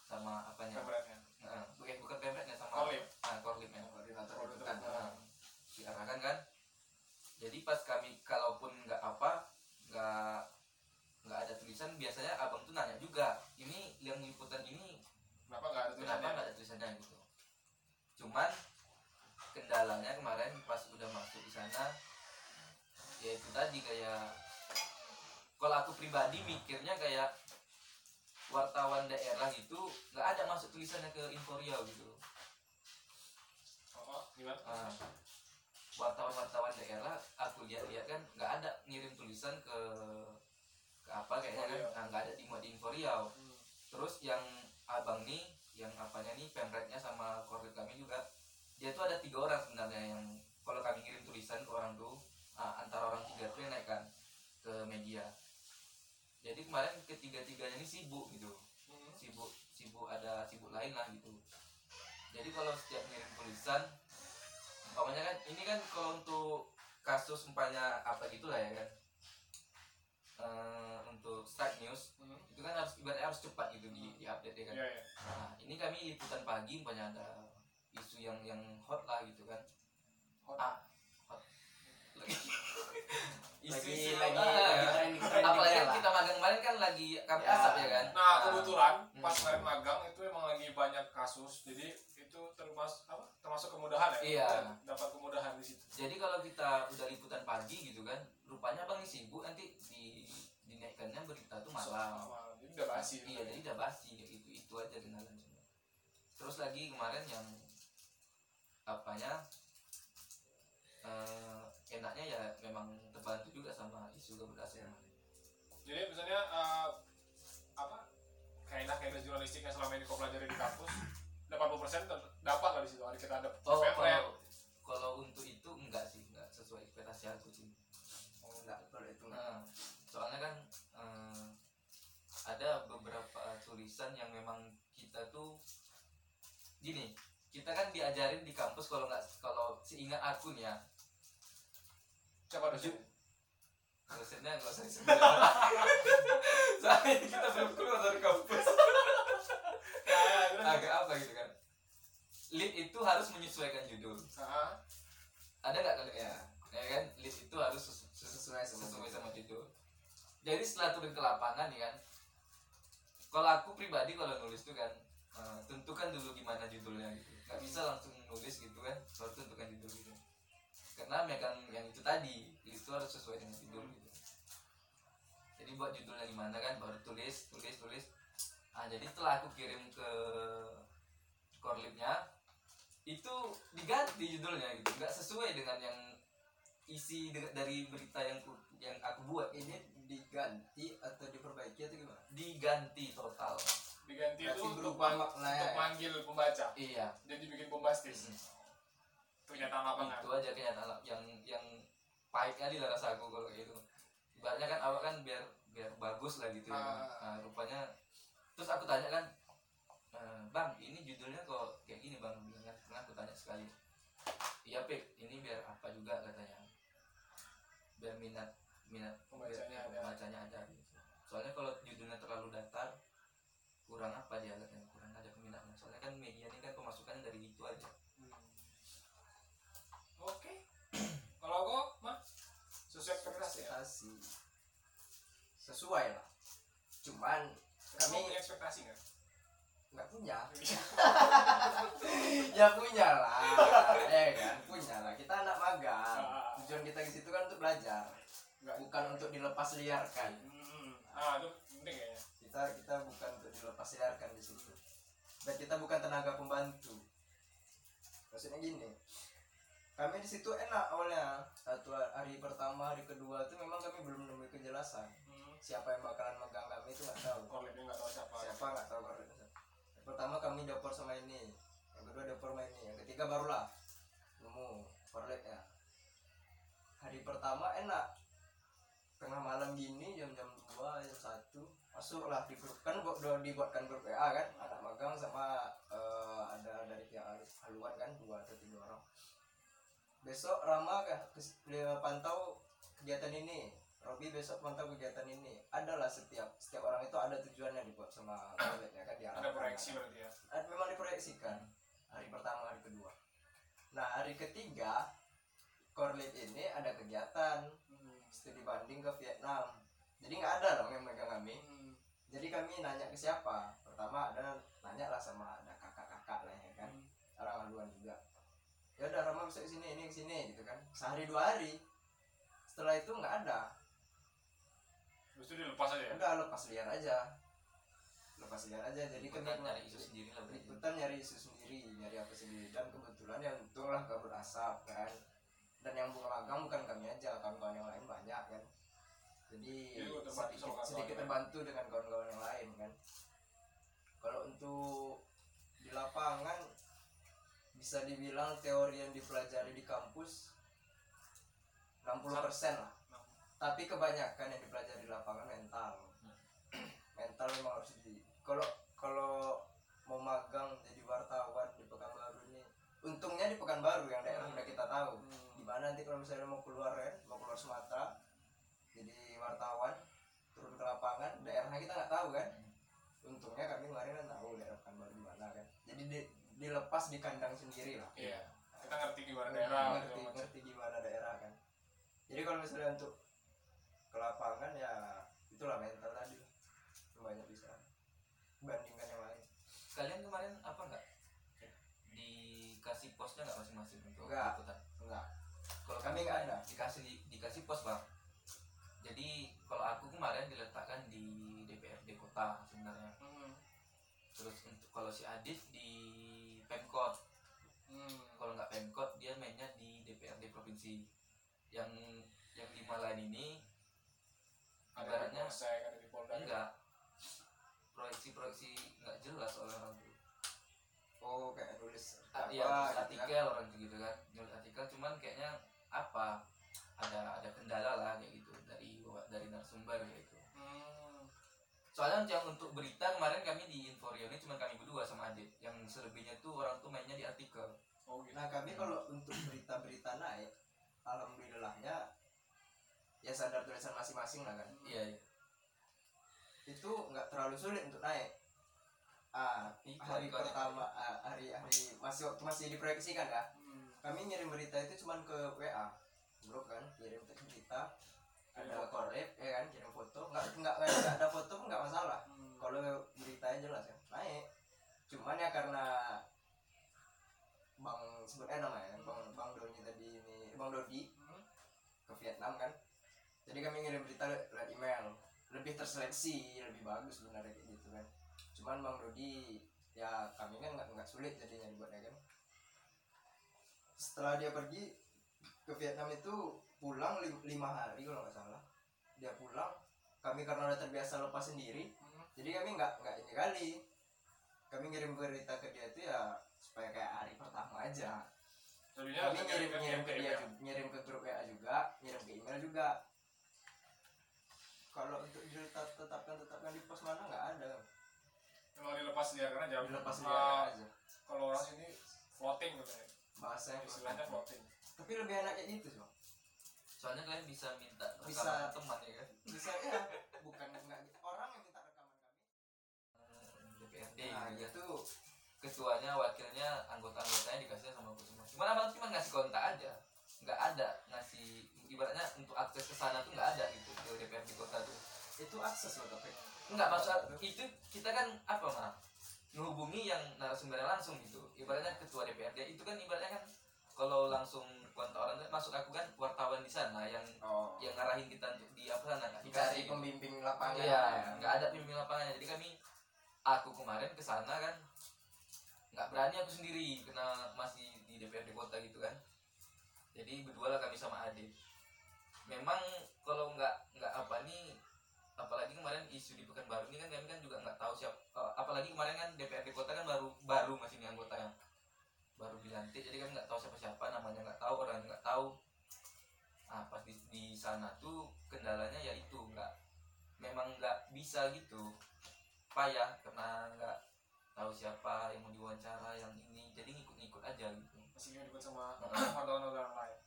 sama apanya Pemretnya. nah, bukan bukan pemretnya sama Korlip. ah korlipnya koordinator liputan Nah, diarahkan kan jadi pas kami kalaupun nggak apa nggak nggak ada tulisan biasanya abang tuh nanya juga ini yang liputan ini Kenapa nggak ada kenapa tulisannya? nggak ada tulisannya gitu cuman kendalanya kemarin pas udah masuk di sana ya itu tadi kayak kalau aku pribadi mikirnya kayak wartawan daerah gitu nggak ada masuk tulisannya ke Info Riau gitu. Oh, gimana? Ah, wartawan-wartawan daerah aku lihat-lihat kan nggak ada ngirim tulisan ke ke apa kayaknya kan? Nah, nggak ada di di Info Riau Hmm. terus yang abang nih yang apanya nih pemretnya sama korwit kami juga dia tuh ada tiga orang sebenarnya yang kalau kami ngirim tulisan ke orang tuh ah, antara orang tiga tuh yang naik kan ke media jadi kemarin ketiga-tiganya ini sibuk gitu Hmm. sibuk sibuk ada sibuk lain lah gitu jadi kalau setiap ngirim tulisan umpamanya kan ini kan kalau untuk kasus umpamanya apa gitulah ya kan Eh, untuk start news Hmm. itu kan harus ibaratnya harus cepat gitu di, di update ya kan Iya, iya. nah ini kami liputan pagi umpamanya ada isu yang yang hot lah gitu kan Hot. ah hot lagi <laughs> lagi ah, lagi trending apalagi kan kita magang kemarin kan lagi kami Ya. asap ya kan Nah, kebetulan Hmm. pas kalian magang itu emang lagi banyak kasus. Jadi itu termasuk apa? Termasuk kemudahan ya? Iya. Dapat kemudahan di situ. jadi kalau kita udah liputan pagi gitu kan rupanya bang sibuk nanti di dinaikkannya berita tuh malam Malam. Jadi udah basi. iya jadi udah basi kayak gitu itu aja kenalan semua terus lagi kemarin yang apanya eh, enaknya ya memang terbantu juga sama isu keberhasilan Jadi misalnya eh, apa? Kaidah kaidah jurnalistik yang selama ini kau pelajari di kampus 80% ter- dapat lah di situ. Ada kita ada oh kalau kalau untuk itu enggak sih enggak sesuai ekspektasi aku sih oh enggak kalau itu Nah, soalnya kan eh, ada beberapa tulisan yang memang kita tuh gini kita kan diajarin di kampus kalau nggak kalau seingat aku nih ya. Siapa sini? dosennya nggak usah disebut. <laughs> Soalnya kita belum keluar dari kampus. Agak apa gitu kan. Lead itu harus menyesuaikan judul. Ada nggak kalian ya ya kan? Lead itu harus sesu- sesu- sesuai sama sesuai sama judul. Jadi setelah turun ke lapangan nih kan kalau aku pribadi kalau nulis tuh kan eh, tentukan dulu gimana judulnya gitu nggak bisa langsung nulis gitu kan baru tentukan judul gitu. Karena megang yang itu tadi itu harus sesuai dengan judul gitu. Jadi buat judulnya gimana kan baru tulis tulis tulis. Ah jadi setelah aku kirim ke korlipnya itu diganti judulnya gitu. Nggak sesuai dengan yang isi dari berita yang ku- yang aku buat. Ini diganti atau diperbaiki atau gimana? Diganti total diganti itu untuk, mang- makna untuk ya. manggil pembaca. Iya. Jadi bikin bombastis. Pernyataan lapangan. Itu aja kenyataan yang yang pahit kali lah aku kalau gitu. Ibaratnya kan awak kan biar biar bagus lah gitu. Ya Ah. Nah, rupanya terus aku tanya kan "Eh, bang ini judulnya kok kayak gini bang? Bilang kan pernah aku tanya sekali. Iya pik ini biar apa juga katanya. Biar minat minat Pembacanya biar ada. pembacanya ada gitu. soalnya kalau judulnya terlalu datar kurang apa dia katanya kurang ada peminatnya. Soalnya kan media ini kan pemasukannya dari itu aja. Hmm. oke. <clears throat> Kalau kok mah sesuai ekspektasi ya? Ekspektasi. Sesuai lah. Cuman Kami- punya ekspektasi nggak? Nggak punya. <laughs> Ya punya lah. Eh kan? Punya lah. Kita anak magang. Ah. tujuan kita ke situ kan untuk belajar. Bukan untuk dilepas liarkan. Hmm. ah itu penting kayaknya kita kita bukan untuk dilepas liarkan di situ. Dan kita bukan tenaga pembantu. Maksudnya gini kami di situ enak awalnya. Satu hari pertama hari kedua itu memang kami belum menemui kejelasan. Hmm. siapa yang bakalan megang kami itu nggak tahu. Korlipnya nggak tahu siapa. Siapa nggak tahu yang pertama kami dapur sama ini yang kedua dapur sama ini yang ketiga barulah nemu korlet ya. Hari pertama enak. Tengah malam gini jam-jam 2 jam satu masuklah di grup. Kan udah dibuatkan grup WA kan? Anak magang sama eh, ada dari pihak halu- haluan kan? Dua atau tiga orang. Besok Rama dia pantau kegiatan ini. Robi besok pantau kegiatan ini. Adalah setiap setiap orang itu ada tujuannya dibuat sama korlet ya kan? Ada diarahkan proyeksi berarti ya? Ada memang diproyeksikan. Hari pertama hari kedua. Nah hari ketiga korlit ini ada kegiatan. Hmm. studi banding ke Vietnam. Jadi nggak ada dong yang megang kami. Hmm. Jadi kami nanya ke siapa? Pertama ada nanya lah sama ada kakak-kakak lah ya kan? Orang haluan juga. Ya udah Rama bisa ke sini ini ke sini gitu kan. Sehari dua hari. Setelah itu nggak ada. Terus itu dilepas aja ya? Udah lepas liar aja. Lepas liar aja. Jadi kami Bukan nyari isu sendiri lah berarti. ikutan nyari isu sendiri nyari apa sendiri. Dan kebetulan ya untunglah kabut asap kan. Dan yang magang bukan kami aja kawan-kawan yang lain banyak kan jadi terbantu sedikit, sedikit terbantu dengan kawan-kawan yang lain kan. Kalau untuk di lapangan bisa dibilang teori yang dipelajari di kampus 60% lah. Tapi kebanyakan yang dipelajari di lapangan mental. Mental memang harus di kalau kalau mau magang jadi wartawan di Pekanbaru ini untungnya di Pekanbaru yang daerah udah kita tahu. Hmm. gimana nanti kalau misalnya mau keluar ya mau keluar Sumatera wartawan turun ke lapangan daerahnya kita nggak tahu kan. Untungnya kami kemarin kan tahu daerah Pekanbaru di mana kan. Jadi di- dilepas di kandang sendiri lah. Iya. Kita ngerti gimana daerah ngerti gitu, ngerti gimana daerah kan. Jadi kalau misalnya untuk ke lapangan ya itulah mental tadi. Banyak bisa bandingkan yang lain. Kalian kemarin apa enggak dikasih posnya nggak masing-masing untuk Enggak. enggak kalau Kami nggak kan ada. dikasih dikasih pos bang jadi kalau aku kemarin diletakkan di DPRD kota sebenarnya. Hmm. terus untuk kalau si Adit di Pemkot. Hmm. kalau nggak Pemkot dia mainnya di DPRD provinsi. Yang yang lima lain ini di ibaratnya di enggak. Proyeksi-proyeksi nggak jelas oleh orang tuh oh kayak nulis Ah, apa gitu artikel orang gitu kan. Nulis artikel cuman kayaknya kayak gitu. Hmm. soalnya yang untuk berita kemarin kami di Inforio ini cuma kami berdua sama Adit. Yang selebihnya tuh orang tuh mainnya di artikel. Oh gitu. Nah kami kalau untuk berita-berita naik alhamdulillahnya ya sadar tulisan masing-masing lah kan. Iya iya. Itu nggak terlalu sulit untuk naik. Ah Iklan- hari pertama ah, hari hari masih waktu masih diproyeksikan ya Hmm. kami ngirim berita itu cuman ke WA grup kan kirim berita ada korep ya kan kirim foto. Nggak nggak nggak ada foto pun nggak masalah. Hmm. kalau beritanya jelas ya naik. Cuman ya karena bang sebut eh namanya bang bang Doni tadi ini bang Dodi Hmm. ke Vietnam kan. Jadi kami ngirim berita le- lewat email. Lebih terseleksi lebih bagus sebenarnya kayak gitu kan. Cuman bang Dodi ya kami kan nggak nggak sulit jadinya dibuatnya kan. Setelah dia pergi ke Vietnam itu pulang lim- lima hari kalau nggak salah dia pulang kami karena udah terbiasa lepas sendiri Hmm. jadi kami nggak nggak ini kali kami ngirim berita ke dia itu ya supaya kayak hari pertama aja Jadinya kami ngirim ngirim ke dia juga, ngirim ke grup WA juga ngirim ke email juga kalau untuk ditetapkan tetapkan di pos mana nggak ada Emang dilepas liarkan aja. dilepas Ah, dia aja Kalau orang sini floating katanya. bahasanya Istilahnya floating. tapi lebih enak kayak gitu sih Bang. Soalnya kalian bisa minta Bisa. teman ya kan? Bisa ya. Bukan nggak orang yang minta rekaman kami. Hmm, DPRD nah gitu ya. itu. Ketuanya wakilnya anggota-anggotanya dikasih sama aku semua. Cuman abang cuma ngasih kontak aja. Nggak ada ngasih ibaratnya untuk akses ke sana tuh nggak ada gitu ke DPRD kota tuh. Itu akses loh tapi. Nggak maksud itu kita kan apa mah menghubungi yang narasumbernya langsung gitu. Ibaratnya ketua DPRD itu kan ibaratnya kan kalau langsung tuh, masuk aku kan wartawan di sana yang oh yang ngarahin kita untuk di apa sana dikasih dikasih pembimbing lapangan Iya, ya. nggak ada pemimpin lapangannya. Jadi kami, aku kemarin ke sana kan, nggak berani aku sendiri karena masih di DPRD kota gitu kan. Jadi berdua lah kami sama Adit. Memang kalau nggak nggak apa nih, apalagi kemarin isu di Pekanbaru ini kan kami kan juga nggak tahu siapa. eh, apalagi kemarin kan DPRD kota kan baru baru masih ini anggota yang baru dilantik, jadi kami nggak tahu siapa siapa namanya nggak tahu orangnya nggak tahu. Nah, pas di, di sana tuh kendalanya ya itu nggak memang nggak bisa gitu payah karena nggak tahu siapa yang mau diwawancara yang ini jadi ngikut-ngikut aja gitu Masih ikut sama <clears throat> wartawan-wartawan lain.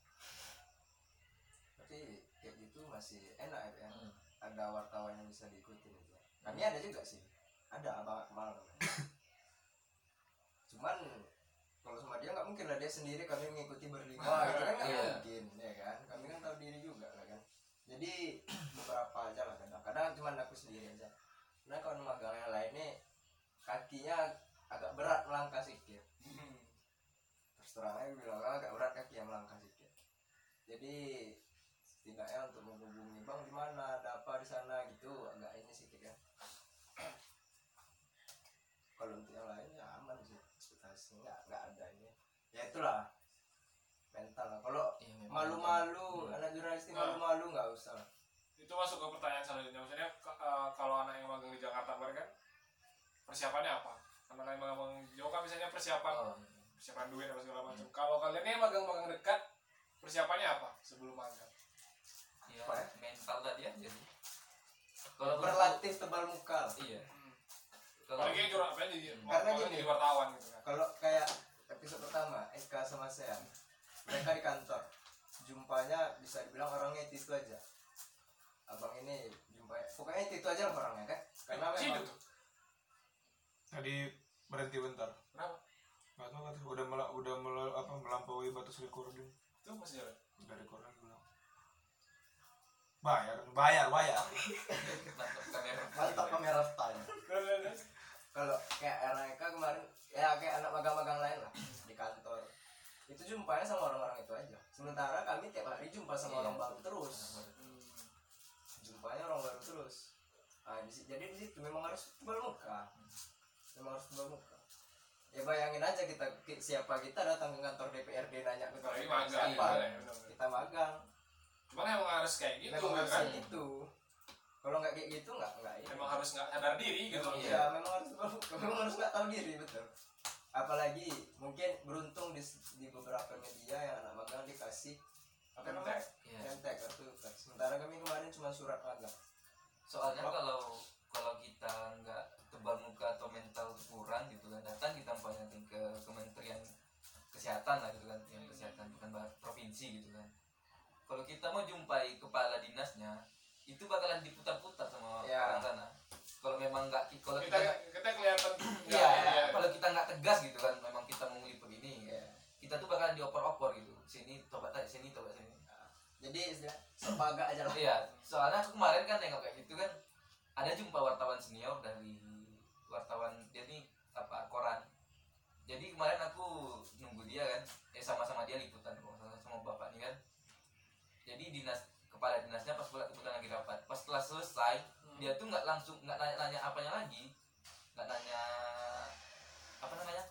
tapi kayak gitu masih enak ya Hmm. ada wartawan yang bisa diikutin gitu. kami ada juga sih ada abang namanya <clears throat> cuman kalau sama dia nggak mungkin lah dia sendiri kami mengikuti berlima gitu kan nggak Iya. mungkin ya kan? Kami kan tahu diri juga lah kan. Jadi beberapa aja lah kadang kadang cuman aku sendiri aja. Nah kalau magang yang lainnya kakinya agak berat melangkah sedikit terus terang aja bilang "Ah, agak berat kaki yang melangkah sedikit jadi setidaknya untuk menghubungi bang di mana? Ada apa di sana? Gitu agak ini sedikit ya kalau untuk yang lain ya aman sih ekspektasi nggak nggak ada ini ya itulah mental lah kalau Iya, memang. malu-malu Hmm. anak jurnalistik Nah. malu-malu nggak usah Itu masuk ke pertanyaan selanjutnya. Maksudnya eh, kalau anak yang magang di Jakarta kemarin kan persiapannya apa? Sama yang magang di Jawa kan misalnya persiapan oh, persiapan duit apa segala macam. Kalau kalian yang magang-magang dekat persiapannya apa sebelum magang? iya Apa ya? mental tadi aja sih kalau berlatih tebal muka iya Hmm. kalau Apalagi yang jurnal apa jadi Hmm. Karena gini. jadi wartawan gitu kan. kalau kayak episode pertama Eka sama saya mereka di kantor jumpanya bisa dibilang orangnya itu, itu aja abang ini jumpa pokoknya itu, itu aja lah orangnya kan karena memang. Tadi berhenti bentar. Kenapa? Gak tau kata udah mela, udah mela, apa melampaui batas recording. Itu masih jalan. Udah recording bilang. Bayar, bayar, bayar. <laughs> nangkep kamera mantap kamera style kalau kayak Eka kemarin ya kayak anak magang-magang lain lah di kantor. Itu jumpanya sama orang-orang itu aja. Sementara kami tiap hari jumpa sama Iya. orang baru terus. Hmm. jumpanya orang baru terus. Nah, di, jadi di situ memang harus tebal muka. Memang harus tebal muka. Ya bayangin aja kita ki- siapa kita datang ke kantor DPRD nanya ke kantor magang siapa? ya, kita magang. Cuman emang harus kayak gitu memang harus kan. kayak gitu. Kalau nggak kayak gitu nggak nggak ini. Emang harus nggak sadar diri gitu. Memang- Iya. ya memang harus memang harus nggak tahu diri betul apalagi mungkin beruntung di, di beberapa media yang anak magang dikasih apa namanya? Iya. Nemtek kartu sementara kami kemarin cuma surat magang. Soalnya kalau kalau kita nggak tebal muka atau mental kurang gitu kan datang kita tanyakan ke kementerian kesehatan lah gitu kan yang kesehatan bukan provinsi gitu kan. Kalau kita mau jumpai kepala dinasnya itu bakalan diputar-putar sama Ya. orang sana kalau memang nggak kalau kita kita kita kelihatan iya iya. kalau kita nggak tegas gitu kan memang kita mau ngeliput ini Iya. kita tuh bakalan dioper-oper gitu. Sini tobat tadi sini tobat sini. Jadi istilah sebaga aja lah. Iya soalnya aku kemarin kan nengok kayak gitu kan ada jumpa wartawan senior dari wartawan dia nih apa koran. Jadi kemarin aku nunggu dia kan eh sama-sama dia liputan kok sama sama bapak nih kan. Jadi dinas kepala dinasnya pas pula kebetulan lagi rapat. Pas setelah selesai dia tuh nggak langsung nggak nanya-nanya apanya lagi. Nggak nanya apa namanya?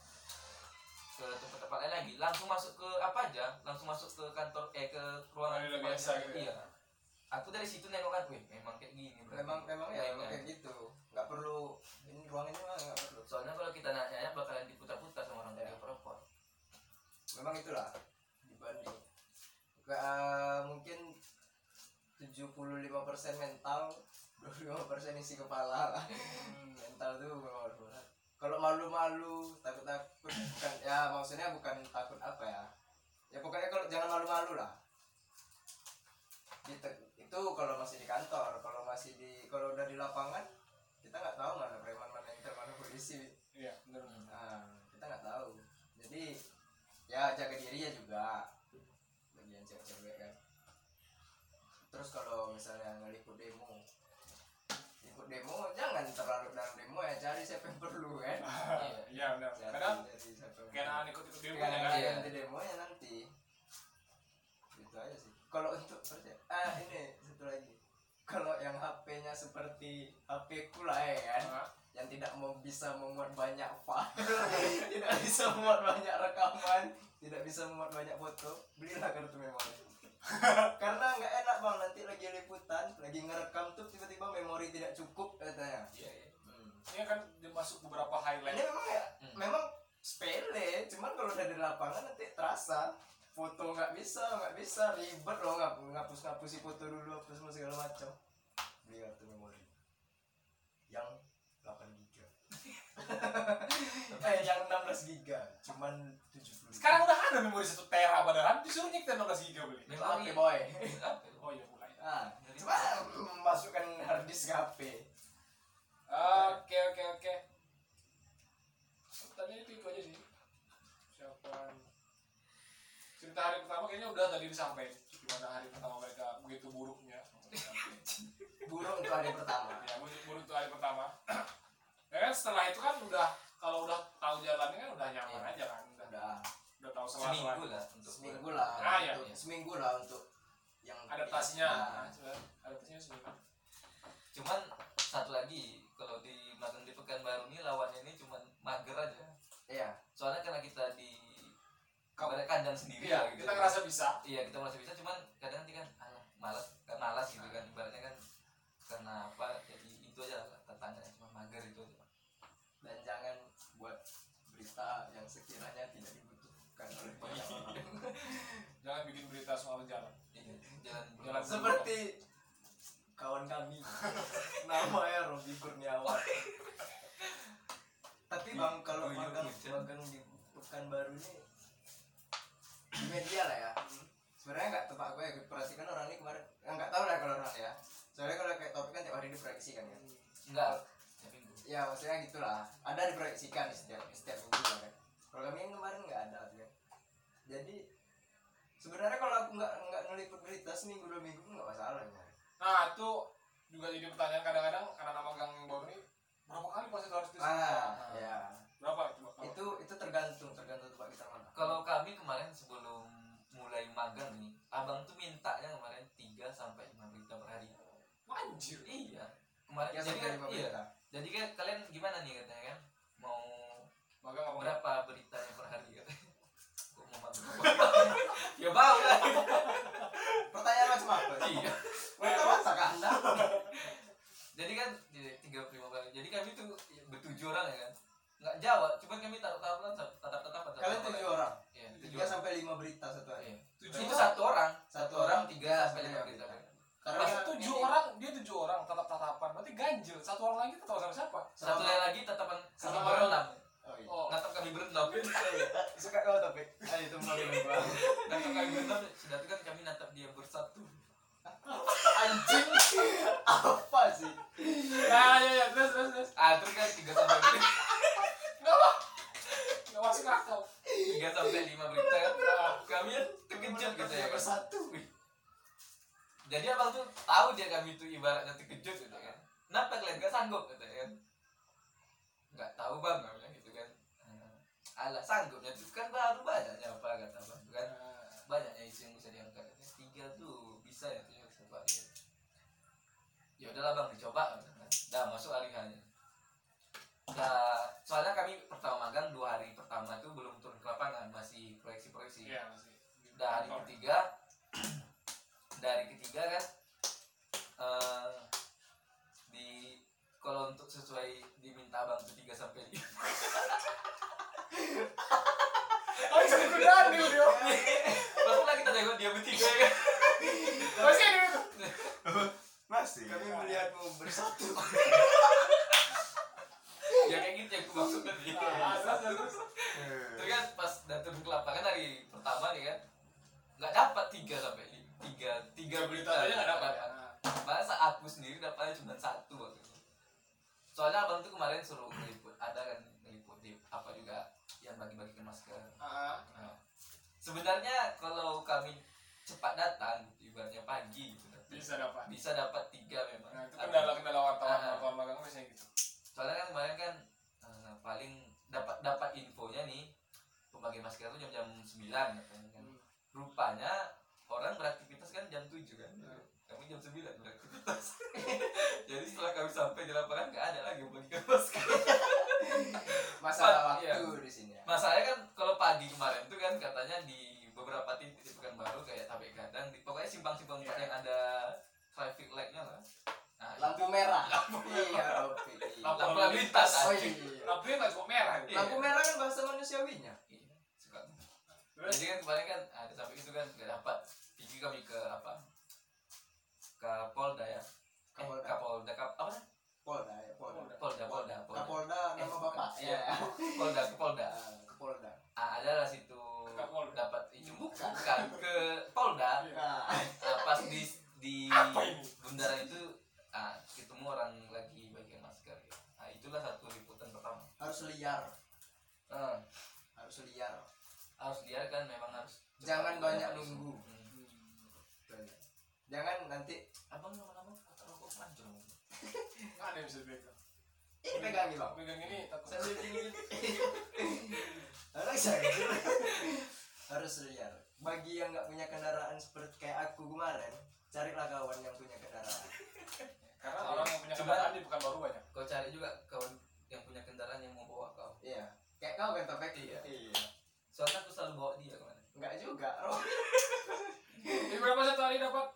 Ke tempat-tempat lain lagi. Langsung masuk ke apa aja? Langsung masuk ke kantor eh ke ruangan kepala biasa gitu ya? iya. Aku dari situ nengok kan wih memang kayak gini berarti. memang memang ya Lainnya. kayak gitu. Nggak perlu ini ruang ini mah nggak perlu. Soalnya kalau kita nanya bakalan diputar-putar sama orang dari oper-oper memang itulah dibanding. Eh, mungkin 75% mental 25% isi kepala? Mental tuh memang berat. Kalau malu-malu takut-takut bukan ya maksudnya bukan takut apa ya? Ya pokoknya kalau jangan malu-malu lah. Di- itu kalau masih di kantor kalau masih di kalau udah di lapangan kita nggak tahu mana preman mana intel mana polisi. Iya benar Nah, kita nggak tahu. Jadi ya jaga diri ya juga. Bagian cewek-cewek kan. Terus kalau misalnya ngeliput demo, demo jangan terlalu dalam demo ya cari siapa yang perlu kan. <laughs> iya benar kadang ikut ikut demo kan Iya. nanti demonya nanti. Itu aja sih. Kalau untuk percaya, ah ini satu lagi. Kalau yang HP-nya seperti HP ku lah ya kan yang tidak mau bisa memuat banyak file <laughs> tidak bisa memuat banyak rekaman tidak bisa memuat banyak foto belilah kartu memori <laughs> karena nggak enak bang. Nanti lagi liputan lagi ngerekam tuh tiba-tiba memori tidak cukup katanya iya iya. Ini kan dia masuk beberapa ini highlight memang ya Hmm. memang sepele. Cuman kalau udah di lapangan nanti terasa. Foto nggak bisa nggak bisa. Ribet loh ngap ngapus ngapusi foto dulu hapus semua segala macam. Beli kartu memori. Yang 8 giga. <laughs> Eh yang 16 giga. Cuman 70 sekarang udah ada memori satu tera padahal? Disuruh nyekter 16 giga beli. Iya. boy. Oh iya mulai. Ah coba masukkan hard disk HP oke oke oke. Tadi itu itu aja sih. Siapa cerita hari pertama kayaknya udah tadi disampaikan. Gimana hari pertama mereka begitu buruknya? Burung untuk hari pertama. Ya buruk buruk itu hari pertama. <clears throat> Ya kan setelah itu kan udah kalau udah tahu jalannya kan udah nyaman Iya. aja kan udah udah tahu seminggu selalu lah untuk seminggu lah Ah, iya. untuk, seminggu lah untuk yang adaptasinya. Nah, adaptasinya seminggu cuman satu lagi kalau di magang di pekanbaru ini lawannya ini cuman mager aja. Iya. Soalnya karena kita di kabarnya kandang sendiri iya lah gitu. kita ngerasa bisa. Iya kita merasa bisa cuman kadang nanti kan alah, malas kan malas gitu kan ibaratnya kan karena apa jadi itu aja lah tantangannya cuma mager itu aja. Dan jangan buat berita yang sekiranya tidak banyak <laughs> jangan bikin berita soal jalan. Iya jalan Jalan seperti kawan kami. Namanya Robi Kurniawan. Tapi bang kalau Guyur magang hujan. magang di Pekanbaru ini di media lah ya. Sebenarnya nggak tepat gue ya perhatikan orang ini kemarin. Ya, nggak tahu lah kalau orang ya. Soalnya kalau kayak topik kan tiap hari diproyeksikan kan enggak. Ya ya maksudnya gitulah. Ada diproyeksikan di setiap setiap minggu kan. Kalau kami yang kemarin nggak ada kan jadi sebenarnya kalau aku nggak nggak ngeliput berita seminggu dua minggu nggak masalah ya nah itu juga jadi pertanyaan kadang-kadang anak-anak magang baru ini berapa kali pas itu harus tes ah ya berapa itu itu itu tergantung tergantung tempat kita mana. Kalau kami kemarin sebelum mulai magang nih abang tuh mintanya kemarin 3 sampai 5 berita per hari. Anjir. Iya. Kemarin ya jadi kan lima iya. jadi kan kalian gimana nih katanya kan? Mau bagi-bagikan masker Ah, Nah, sebenarnya kalau kami cepat datang ibaratnya pagi gitu bisa dapat. bisa dapat tiga memang Nah, itu kendala-kendala wartawan Ah. wartawan magang biasanya gitu. soalnya kan kemarin kan eh, paling dapat dapat infonya nih pembagian masker itu jam-jam 9 katanya kan. Rupanya orang beraktivitas kan jam 7 kan. Kami jam 9 beraktivitas. <laughs> Jadi setelah kami sampai di lapangan nggak ada lagi yang bagikan masker. <laughs> masalah Iya. waktu di sini ya. Masalahnya kan kalau pagi kemarin tuh kan katanya di beberapa titik di Pekanbaru kayak Tape Gadang, di, pokoknya simpang-simpang Iya. yang ada traffic light-nya lah. Nah, lampu itu- merah <laughs> iya Rofi. Lampu lampu lalu lintas. oh anjing. iya Lampunya nggak cukup merah. gitu. Iya. lampu merah kan bahasa manusiawinya Iya, suka. Terus? Jadi kan kemarin kan ada sampai itu kan gak dapat. Pergi kami ke apa? Ke Polda ya. Eh, Kapolda. Kapolda, Kap, apa? Polda ya Polda Polda, Polda, Polda. Kapolda Eh, nama bapak Iya. ya Polda, ke Polda. Ah, ke Polda Ah, ada lah situ Kapolda. dapat itu bukan ke Polda. nah Ah, pas di di bundaran itu ah, ketemu orang lagi bagian masker. Ya. Nah, itulah satu liputan pertama. harus liar Ah, harus liar harus lihat kan memang harus Jangan banyak nunggu. Hmm. jangan nanti Abang lama-lama kata rokok mancur. Nggak ada yang bisa dipegang. ini pegangi bang Pegang ini takut. sambil dingin harus saya harus liar bagi yang nggak punya kendaraan seperti kayak aku kemarin carilah kawan yang punya kendaraan Karena orang yang punya kendaraan di Pekanbaru banyak. Kau cari juga kawan yang punya kendaraan yang mau bawa kau. iya kayak kau kan topik Iya. iya Soalnya aku selalu bawa dia ke mana. nggak juga Roh. Jadi berapa satu hari dapat?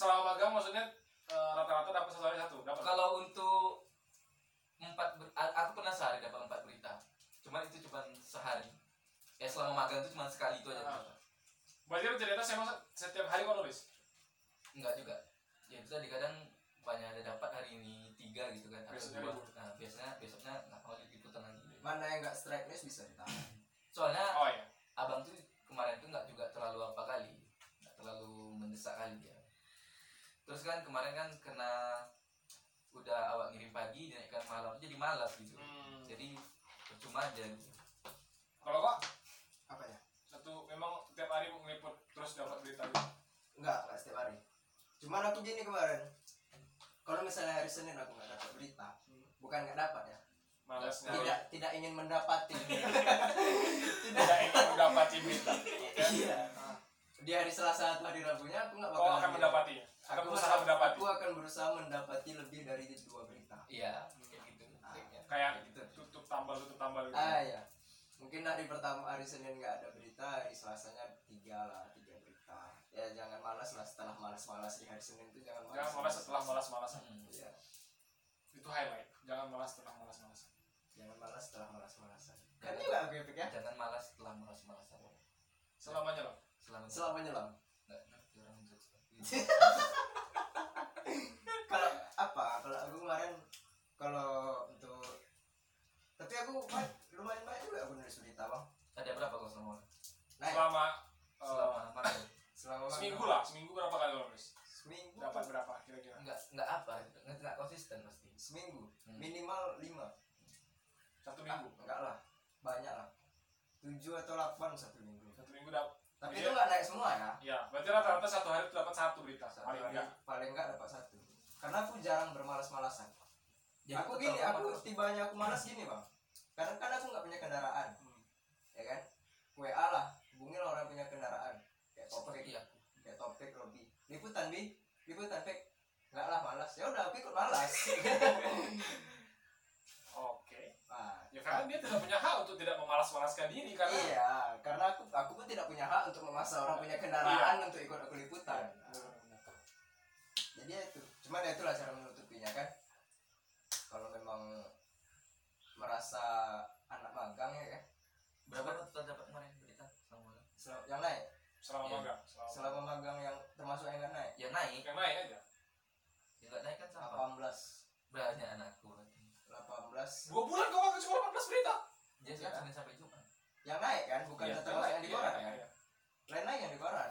Selama magang maksudnya eh, rata-rata dapat satu hari satu. Dapat. Kalau untuk empat, ber- aku pernah sehari dapat empat berita. Cuman itu cuma sehari. Ya selama magang itu cuma sekali itu aja. Ah. dapat. Berarti lu cerita saya setiap hari kau nulis. Enggak juga. Ya itu tadi kadang banyak ada dapat hari ini tiga gitu kan. Atau Biasanya dua. Nah, biasanya besoknya nggak mau liputan lagi. mana yang nggak strike news bisa ditahan Soalnya Oh iya. abang tuh kemarin tuh nggak juga terlalu apa kali nggak terlalu mendesak kali dia terus kan kemarin kan kena udah awak ngirim pagi dinaikkan malam jadi malas gitu Hmm. jadi percuma aja gitu. Kalau kok apa ya satu memang tiap hari ngeliput terus dapat berita gitu. nggak nggak setiap hari cuman aku gini kemarin kalau misalnya hari Senin aku nggak dapat berita bukan nggak dapat ya Malas Nah, nyari. tidak tidak ingin mendapati <laughs> Tidak ingin mendapati berita. iya di hari Selasa atau hari Rabunya aku nggak bakal akan mendapatinya. Akan aku, berusaha mendapati. aku akan berusaha mendapati lebih dari dua berita iya kayak gitu triknya. Kayak gitu tutup tambal tutup tambal gitu. ah ya mungkin hari pertama hari Senin nggak ada berita hari Selasanya tiga lah tiga berita ya jangan malas lah setelah malas-malas di hari Senin itu jangan malas Jangan malas setelah malas-malas. Hmm. Iya, Itu highlight. Jangan malas setelah malas-malas. jangan malas setelah malas-malasan kan juga aku epic ya jangan malas setelah malas-malasan Selamanya loh. selama selama menyelam nggak ngerti orang judge. Kalau apa? Kalau aku kemarin kalau untuk tapi aku ma- lumayan banyak juga aku nulis berita bang. Ada berapa kau selama naik. Selama eh, selama makan selama seminggu lah. Seminggu berapa kali lo nulis? seminggu. Dapat berapa kira-kira? nggak nggak apa nggak nggak konsisten pasti. Seminggu. Hmm. minimal lima. Satu Ah, minggu. enggak lah banyak lah. Tujuh atau delapan satu minggu. Satu minggu dapat tapi Iya. itu nggak naik semua ya? Ya berarti rata-rata satu hari itu dapat satu berita Satu paling enggak paling nggak dapat satu. Karena aku jarang bermalas-malasan. Jadi aku tetap gini aku terus. tibanya aku malas gini bang. Karena kan aku nggak punya kendaraan. Hmm. ya kan? WA lah hubungi lah orang punya kendaraan. Kayak topik. aku. Kayak topik Robi liputan bi. Liputan pek nggak lah malas. Ya udah aku ikut malas. <laughs> Oke. Nah, ya karena dia tidak punya hak untuk tidak memalas-malaskan diri karena iya karena aku aku pun tidak punya hak untuk memaksa orang punya kendaraan untuk ikut aku liputan. Iya. jadi ya itu cuman ya itulah cara menutupinya kan. Kalau memang merasa anak magang ya kan berapa total dapat kemarin berita selama malam? sel- yang naik? Selama Iya. magang selama, selama magang yang termasuk yang nggak naik? Yang naik? Yang naik aja. Yang nggak naik kan sama? 18 banyak anakku berarti. 18 dua bulan kau magang cuma 18 berita? Dia Iya. sekarang senin sampai jumat. Yang naik kan bukan Iya, termasuk yang di iya, koran iya, kan iya. lain naik yang di koran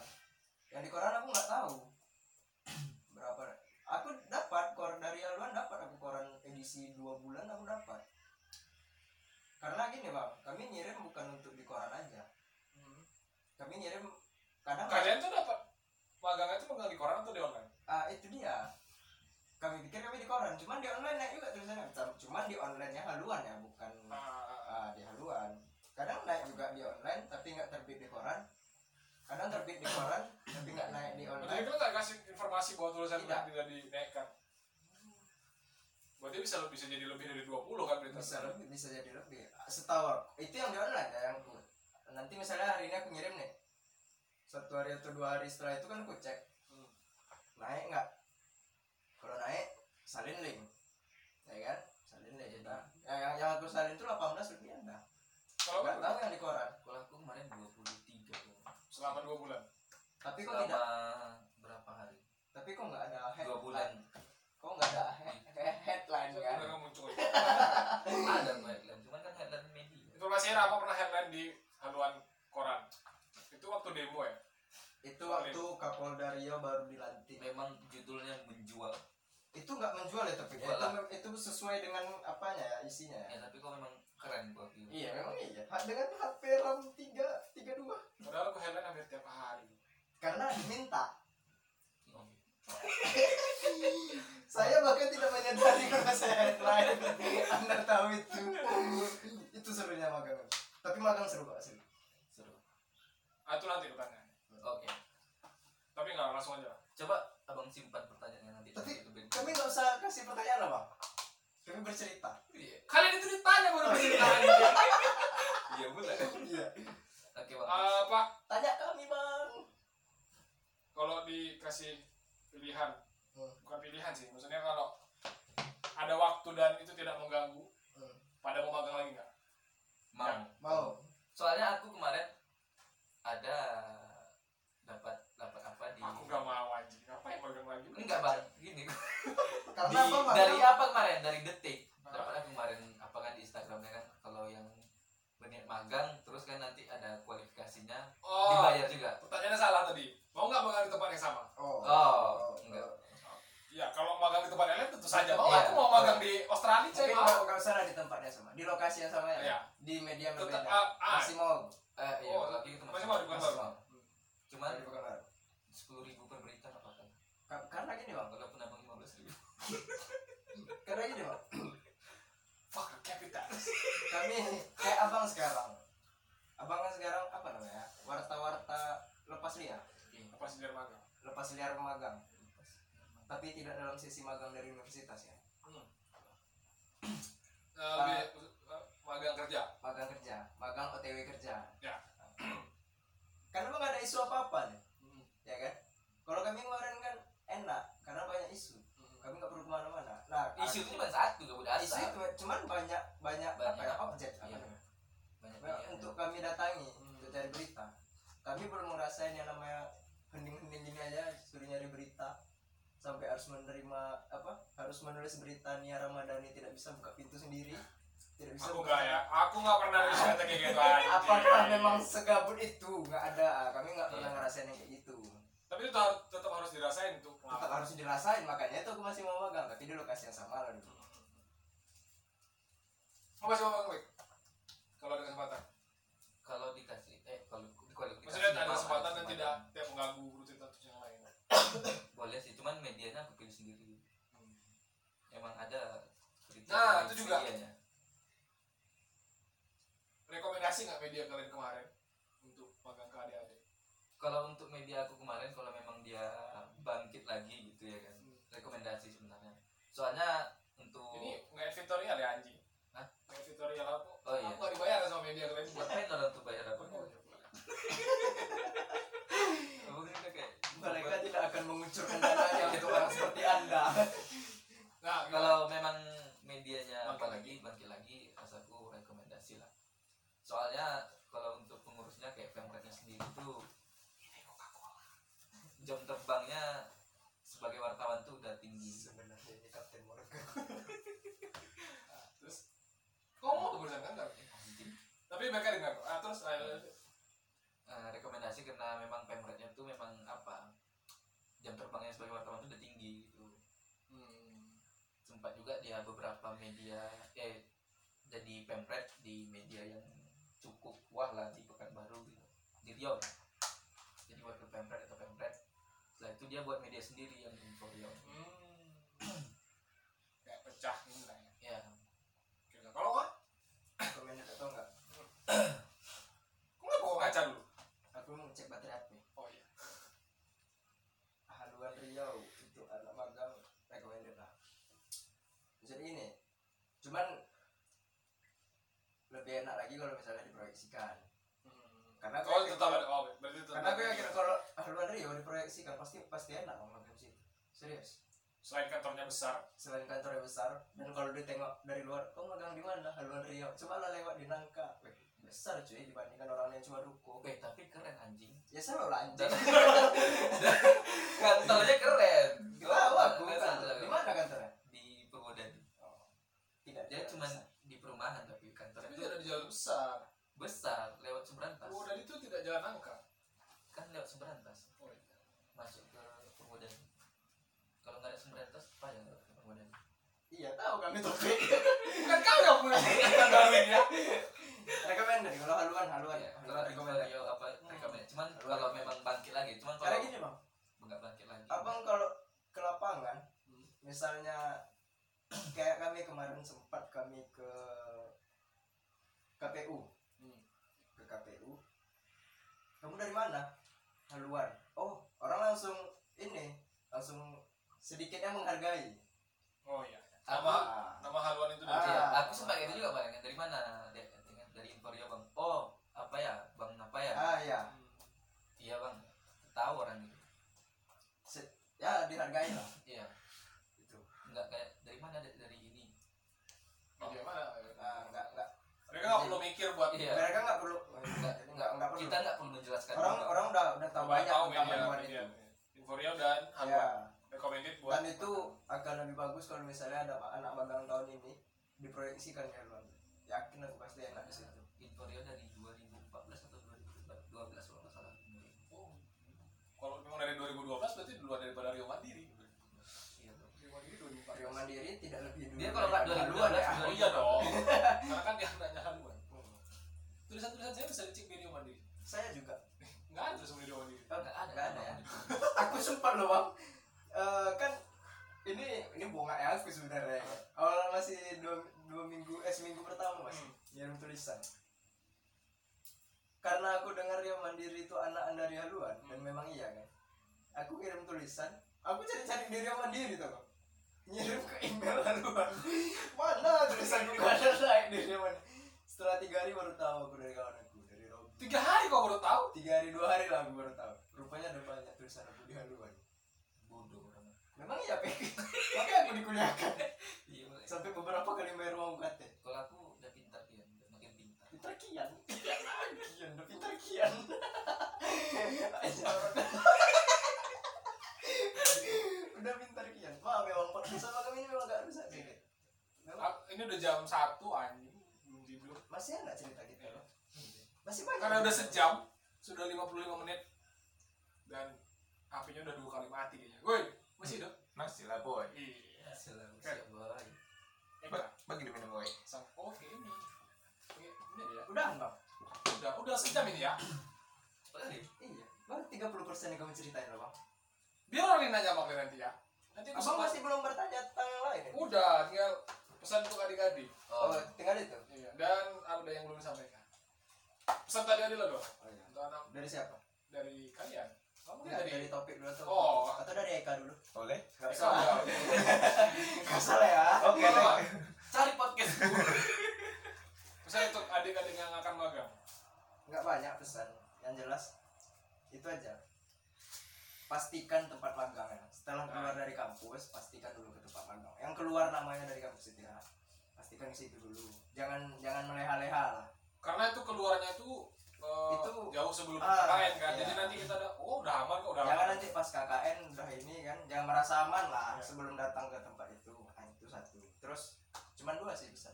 yang di koran aku nggak tahu berapa aku dapat koran dari haluan dapat aku koran edisi dua bulan aku dapat. Karena gini bang kami ngirim bukan untuk di koran aja. Kami ngirim kadang kalian tuh dapat magangnya itu magang di koran atau di online? Ah itu dia. Kami pikir kami di koran cuman di online naik juga tulisannya. Cuman di online nya haluan ya bukan ah, di haluan. Kadang naik juga di online tapi nggak terbit di koran. Kadang terbit di koran tapi nggak naik di online. kita nggak kasih informasi bahwa tulisan Tidak. tidak dinaikkan. Berarti bisa bisa jadi lebih dari 20 kan berita. bisa lebih bisa jadi lebih. Setahu aku. itu yang di online ya yang aku nanti misalnya hari ini aku ngirim nih. Satu hari atau dua hari setelah itu kan aku cek. Hmm. naik nggak? Kalau naik salin link. Ya kan? Salin link kita ya, yang, yang aku salin itu 18 lebih ada Kalau nggak kan tahu yang di koran. Kalau aku kemarin 23 tuh selama 2 bulan. tapi kok selama tidak? berapa hari? Tapi kok nggak ada dua bulan kok nggak ada he- he- headline kan? nggak muncul. <laughs> ada headline cuman kan headline media. Informasi apa pernah headline di haluan koran? Itu waktu demo ya? itu waktu Kapolda Riau baru dilantik. Memang judulnya menjual. Itu nggak menjual ya tapi Jual itu, itu sesuai dengan apanya ya isinya ya? Ya tapi kok memang keren gua pilih iya memang iya. Ha- dengan HP RAM 3 32 Padahal aku headline hampir tiap hari. karena diminta. Oh, <laughs> saya bahkan tidak menyadari kalau saya headline anda tahu itu. Itu serunya magang tapi magang seru kok seru seru. Itu nanti pertanyaan. oke. Tapi nggak langsung aja. coba abang simpan pertanyaannya nanti Tapi kami nggak usah kasih pertanyaan bang kami bercerita. Iya. Kalian itu ditanya baru bercerita. iya boleh iya. Oke bang. Ah, Pak, tanya kami bang. Kalau dikasih pilihan, Hmm. bukan pilihan sih, maksudnya kalau ada waktu dan itu tidak mengganggu, Hmm. pada mau magang lagi nggak? mau mau soalnya aku kemarin ada dapat dapat apa di Aku nggak mau anjing, ngapain magang lagi? enggak bang gini <laughs> karena Di- apa Bang? dari apa kemarin dari detik Ah. dapat aku kemarin apa kan di Instagramnya kan kalau yang berniat magang terus kan nanti ada kualifikasinya Oh, dibayar juga pertanyaannya salah tadi. Mau nggak magang di tempat yang sama? oh, Oh, enggak. Ya, kalau magang di tempat yang lain tentu saja mau. Iya. Aku mau magang di Australia, nggak mau. nggak usah di tempatnya sama di lokasi yang sama ya Iya. di media Tetap berbeda ah, masih mau eh iya Oh, lagi itu masih mau di masih mau cuman di Pekanbaru. sepuluh ribu per berita nggak apa-apa Ka- karena gini bang kalau pun abang lima belas ribu <laughs> karena gini bang <coughs> Fuck the capital. <coughs> kami kayak abang sekarang abang kan sekarang apa namanya warta-warta lepas liar Apa sih biar magang? lepas liar magang tapi tidak dalam sesi magang dari universitas ya Eh, lebih eh, magang kerja. magang kerja magang OTW kerja Ya. karena emang ada isu apa apa nih Hmm. ya kan kalau kami kemarin kan enak karena banyak isu Hmm. kami nggak perlu ke mana-mana nah isu itu cuma satu udah isu itu cuman banyak banyak, apa Banyak. ya objek apa Iya. namanya banyak Nah, pilihan. untuk kami datangi Hmm. untuk cari berita kami belum ngerasain yang namanya hening-hening gini aja suruh nyari berita sampai harus menerima apa harus menulis beritanya Ramadhani tidak bisa buka pintu sendiri tidak bisa aku nggak ya aku nggak pernah bisa <laughs> kayak gitu apakah memang segabut itu? Nggak ada kami nggak pernah iya. ngerasain yang kayak gitu. Tapi itu tetap harus dirasain tuh tetap harus dirasain makanya itu aku masih mau magang tapi di lokasi yang sama lah dulu. Mau masih mau magang kalau ada kesempatan. Kalau dikasih eh kalau dikualifikasi maksudnya ada kesempatan dan tidak tidak mengganggu rutinitas yang lain. <coughs> boleh sih cuman medianya aku pilih sendiri hmm. emang ada nah itu juga medianya. rekomendasi nggak media kalian kemarin untuk magang ke adik-adik kalau untuk media aku kemarin kalau memang dia bangkit lagi gitu ya kan hmm. rekomendasi sebenarnya soalnya untuk ini nggak editorial ya anjing Hah? nggak editorial aku oh, iya. aku nggak dibayar sama media kalian buat orang tuh akan mengucurkan dananya untuk orang seperti anda. Nah, kalau memang medianya Bangkit apalagi bangkit lagi rasaku rekomendasi lah. Soalnya kalau untuk pengurusnya kayak pemretnya sendiri tuh jam terbangnya sebagai wartawan tuh udah tinggi. Sebenarnya ini Kapten Morgan. <laughs> Terus? Ngomong tuh barusan kan nggak? Tapi mereka dengar. Ah, terus. Eh, rekomendasi karena memang pemretnya tuh memang apa jam terbangnya sebagai wartawan tuh udah tinggi gitu Hmm. sempat juga dia beberapa media eh jadi pemret di media yang cukup wah lah di Pekanbaru gitu di Riau jadi wakil pemret atau pemret setelah itu dia buat media sendiri yang info Riau Hmm. Kayak pecah ini lah ya. ya Kira kalau kok, komen atau enggak kok nggak bawa kaca dulu? aku mau cek baterai HP Oh iya. haluan Riau untuk anak magang recommended lah jadi ini cuman lebih enak lagi kalau misalnya diproyeksikan. Hmm. karena aku Oh ada. Oh, berarti tetap. karena aku ada. yakin kalau haluan Riau diproyeksikan pasti pasti enak mau magang situ serius. Selain kantornya besar, selain kantornya besar dan kalau ditengok dari luar kau magang di mana haluan Riau coba lah lewat di Nangka. Wih, besar cuy dibandingkan orang yang cuma ruko. Oke tapi keren anjing. Ya selalu lah anjing. <laughs> Kantornya keren. Tahu aku kan di mana kantornya di Purwodadi tidak dia tidak cuma besar. di perumahan tapi kantornya tapi itu tidak di jalan besar. besar lewat Seberantas. Udah itu tidak jalan angka. kan lewat Seberantas. Oh iya. masuk ke Purwodadi kalau nggak ada Seberantas apa ya lewat ke Purwodadi iya tahu kami topik Bukan kau yang punya. Kantorin ya. recommended kalau haluan haluan. Haluan kalau recommended Rio apa rekomend cuman Haluan kalau memang bangkit lagi cuman karena kalau gini bang. nggak bangkit lagi. Abang kalau ke lapangan misalnya kayak kami kemarin sempat kami KPU Hmm. ke KPU kamu dari mana? Haluan. Oh orang langsung ini langsung sedikitnya menghargai. Oh iya. Nama Ah. nama haluan itu Ah. dari Iya, aku sempat itu juga bang. Dari mana? Dari, dari info Rio bang. Oh apa ya? Bang apa ya? Ah ya Hmm. iya bang. Tahu orang itu Se- ya dihargai lah iya itu nggak kayak dari mana dari, dari ini Media mana? Ah, nggak nggak Mereka nggak perlu mikir buat Iya. mereka nggak perlu nggak nggak perlu kita nggak perlu menjelaskan orang juga. orang udah udah tahu banyak tahu tentang media, itu Inforio dan ya. Recommended buat dan itu akan lebih bagus kalau misalnya ada anak magang tahun ini diproyeksikan ya luar yakin aku pasti enak di situ info Rio dari 2014 atau 2012 kalau nggak salah Oh. Kalau memang dari 2012 berarti duluan daripada Rio Mandiri. iya Rio Mandiri 2014. Rio Mandiri tidak lebih dulu Dia kalau nggak 2012, haluan ya Oh iya dong. <laughs> Karena kan dia anaknya haluan. Tulisan-tulisan saya bisa dicek di Rio Mandiri. Saya juga. Nggak ada tulisan Rio Mandiri. Oh, nggak ada nggak ada ya? <laughs> Aku sempat loh bang. Eh, kan ini ini bunga aku sebenarnya. Awal masih dua, dua minggu eh seminggu pertama masih ngirim tulisan. Karena aku dengar Rio Mandiri itu anak dari haluan dan memang iya kan? Aku kirim tulisan aku cari-cari di Rio Mandiri tuh ngirim ke email haluan. <laughs> Mana tulisanku gak ada naik di Rio Mandiri. Setelah tiga hari baru tahu aku dari kawan Tiga hari kok baru tahu. tiga hari dua hari lah aku baru tahu. Rupanya ada banyak tulisan aku di haluan. Bodoh orang. Memang iya Pek. <laughs> Makanya aku dikuliahkan iya sampai beberapa kali bayar uang UKT kalau aku udah pintar dia udah makin pintar. Pintar kian. Kian kian udah pintar kian. Udah pintar kian. Maaf ya bang podcast sama kami ini memang gak rusak Memang Ini udah jam 1 anjing. Masih enak cerita kita masih banyak Karena udah sejam, sudah 55 menit. Dan HP-nya udah dua kali mati kayaknya. Woi, masih hidup? Masih lah boy. Iya. selalu siap boy Eh, Ba- Bagi diminum boy. Sang oke ini. Oke, ini dia. udah bang Udah, udah sejam ini ya. Iya baru 30 persen yang kamu ceritain loh bang Biar orang yang nanya sama kalian nanti ya. Nanti aku abang sempat- masih belum bertanya tentang yang lain ya? Udah, tinggal pesan untuk adik-adik. oh oh tinggal itu Iya, dan ada yang belum disampaikan. Pesan tadi ada dua oh iya. Untuk anak dari siapa? Dari kalian. Kamu kan Enggak, dari dari topik dulu atau Oh. atau dari Eka dulu? Oleh? <laughs> nggak usah nggak usah lah ya. Oke, deh. Cari podcast Misalnya <laughs> untuk adik-adik yang akan magang. nggak banyak pesan. Yang jelas itu aja. Pastikan tempat magangnya setelah keluar dari kampus pastikan dulu ke tempat magang. Yang keluar namanya dari kampus itu ya. Pastikan ke situ dulu. Jangan jangan meleha-leha lah Karena itu keluarnya itu eh, Itu- jauh sebelum Ah, KKN kan. iya. Jadi nanti kita ada oh udah aman kok, udah jangan aman. nanti pas KKN udah ini kan jangan merasa aman lah Iya. sebelum datang ke tempat itu nah, itu satu terus cuman dua sih bisa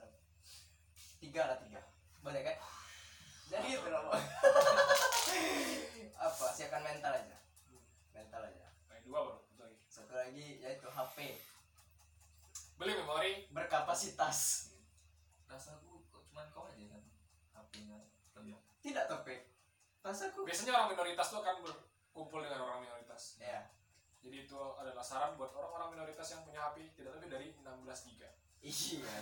tiga lah tiga boleh kan jadi itu loh <laughs> apa siapkan mental aja mental aja Nah, dua baru. satu lagi. satu lagi yaitu HP Beli memori. berkapasitas Rasaku kok cuman kau aja kan Tidak topik rasaku Biasanya orang minoritas tuh akan berkumpul dengan orang minoritas. ya Jadi itu adalah saran buat orang-orang minoritas yang punya HP tidak lebih dari 16 giga. iya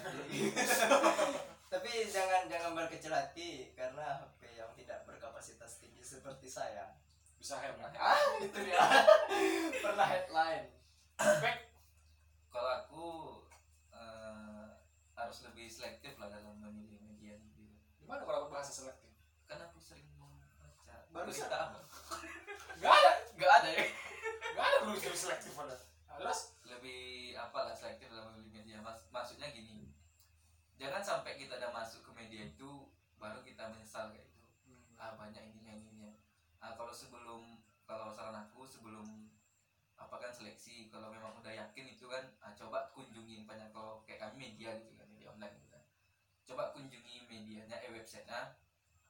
<laughs> tapi jangan jangan berkecil hati karena HP yang tidak berkapasitas tinggi seperti saya Bisa kan? <laughs> ah itu dia pernah headline Spek Kalau aku eh, harus lebih selektif lah dalam memilih gimana kalau bahasa selektif? Kan aku sering membaca Barusan. berita apa? Gak ada, Gak ada ya. gak ada belum jadi selektif pada. Nah, terus lebih apalah selektif dalam memilih media Mas, maksudnya gini jangan sampai kita udah masuk ke media itu baru kita menyesal kayak itu ah banyak ininya ininya ah kalau sebelum kalau saran aku sebelum apa kan seleksi kalau memang udah yakin itu kan ah, coba kunjungin banyak kalau kayak kami media gitu kan media online gitu kan coba kunjungi medianya eh websitenya.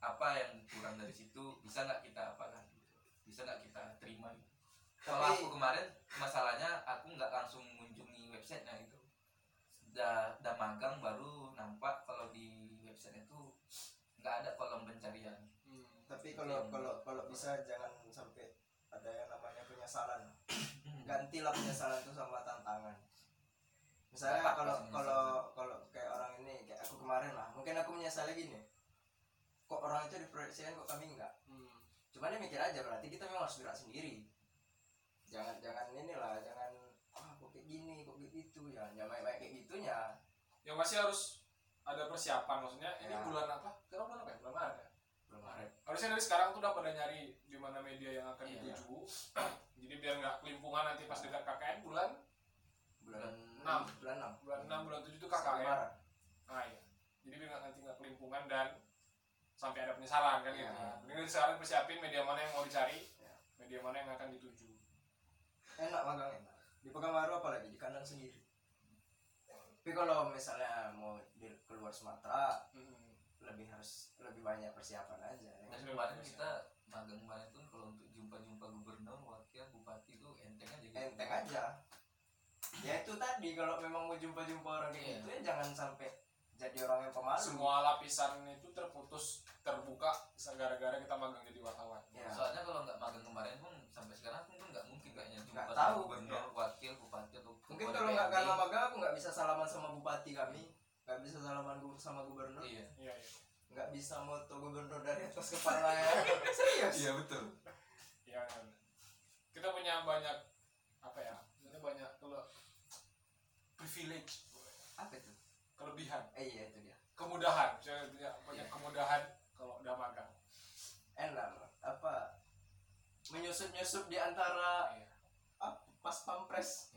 Apa yang kurang dari situ? Bisa nggak kita apa kan gitu. bisa nggak kita terima? Gitu. kalau aku kemarin masalahnya aku nggak langsung mengunjungi websitenya gitu udah udah magang baru nampak kalau di website itu nggak ada kolom pencarian. Hmm, tapi kalau kalau kalau bisa jangan sampai ada yang namanya penyesalan gantilah penyesalan itu sama tantangan. Misalnya kalau kalau kalau kayak orang ini kayak aku kemarin lah mungkin aku menyesali gini kok orang itu diproyeksikan kok kami enggak hmm. cuman dia mikir aja berarti kita memang harus gerak sendiri jangan jangan inilah jangan ah kok kayak gini kok kayak gitu ya jangan baik-baik kayak gitunya yang masih harus ada persiapan maksudnya ini Ya. bulan apa? Sekarang bulan apa ya? Bulan Maret ya? belum Maret Harusnya dari sekarang tuh udah pada nyari di mana media yang akan Iya. dituju. <clears throat> Jadi biar nggak kelimpungan nanti pas dekat KKN bulan bulan Enam. bulan enam bulan 6 bulan 7 itu Sampai KKN. Maret. Ah iya. Jadi biar nggak- nanti nggak kelimpungan dan sampai ada penyesalan kan gitu. Iya. Mending dari sekarang persiapin media mana yang mau dicari, Iya. media mana yang akan dituju. enak magang enak di Pekanbaru apalagi di kandang sendiri tapi kalau misalnya mau di keluar Sumatera Hmm. lebih harus lebih banyak persiapan aja ya. dan kemarin kita magang kemarin tuh kalau untuk jumpa-jumpa gubernur wakil bupati itu enteng aja gitu. enteng aja ya itu tadi kalau memang mau jumpa-jumpa orang kayak Iya. gitu ya jangan sampai jadi orang yang pemalu Semua lapisan itu terputus terbuka gara-gara kita magang jadi wartawan. ya soalnya kalau nggak magang kemarin pun sampai sekarang pun nggak mungkin kayaknya jumpa Nggak sama tahu. gubernur wakil bupati atau mungkin kalau nggak karena magang aku nggak bisa salaman sama bupati kami nggak bisa salaman sama gubernur iya Iya, iya. nggak bisa moto gubernur dari atas kepala ya <laughs> serius iya betul Iya, benar. kita punya banyak apa ya? Ini banyak kalau privilege, kelebihan, eh iya itu dia. Kemudahan. Saya punya banyak Iya. kemudahan kalau udah magang. enak. Apa? Menyusup nyusup di antara Iya. ah, pas pampres.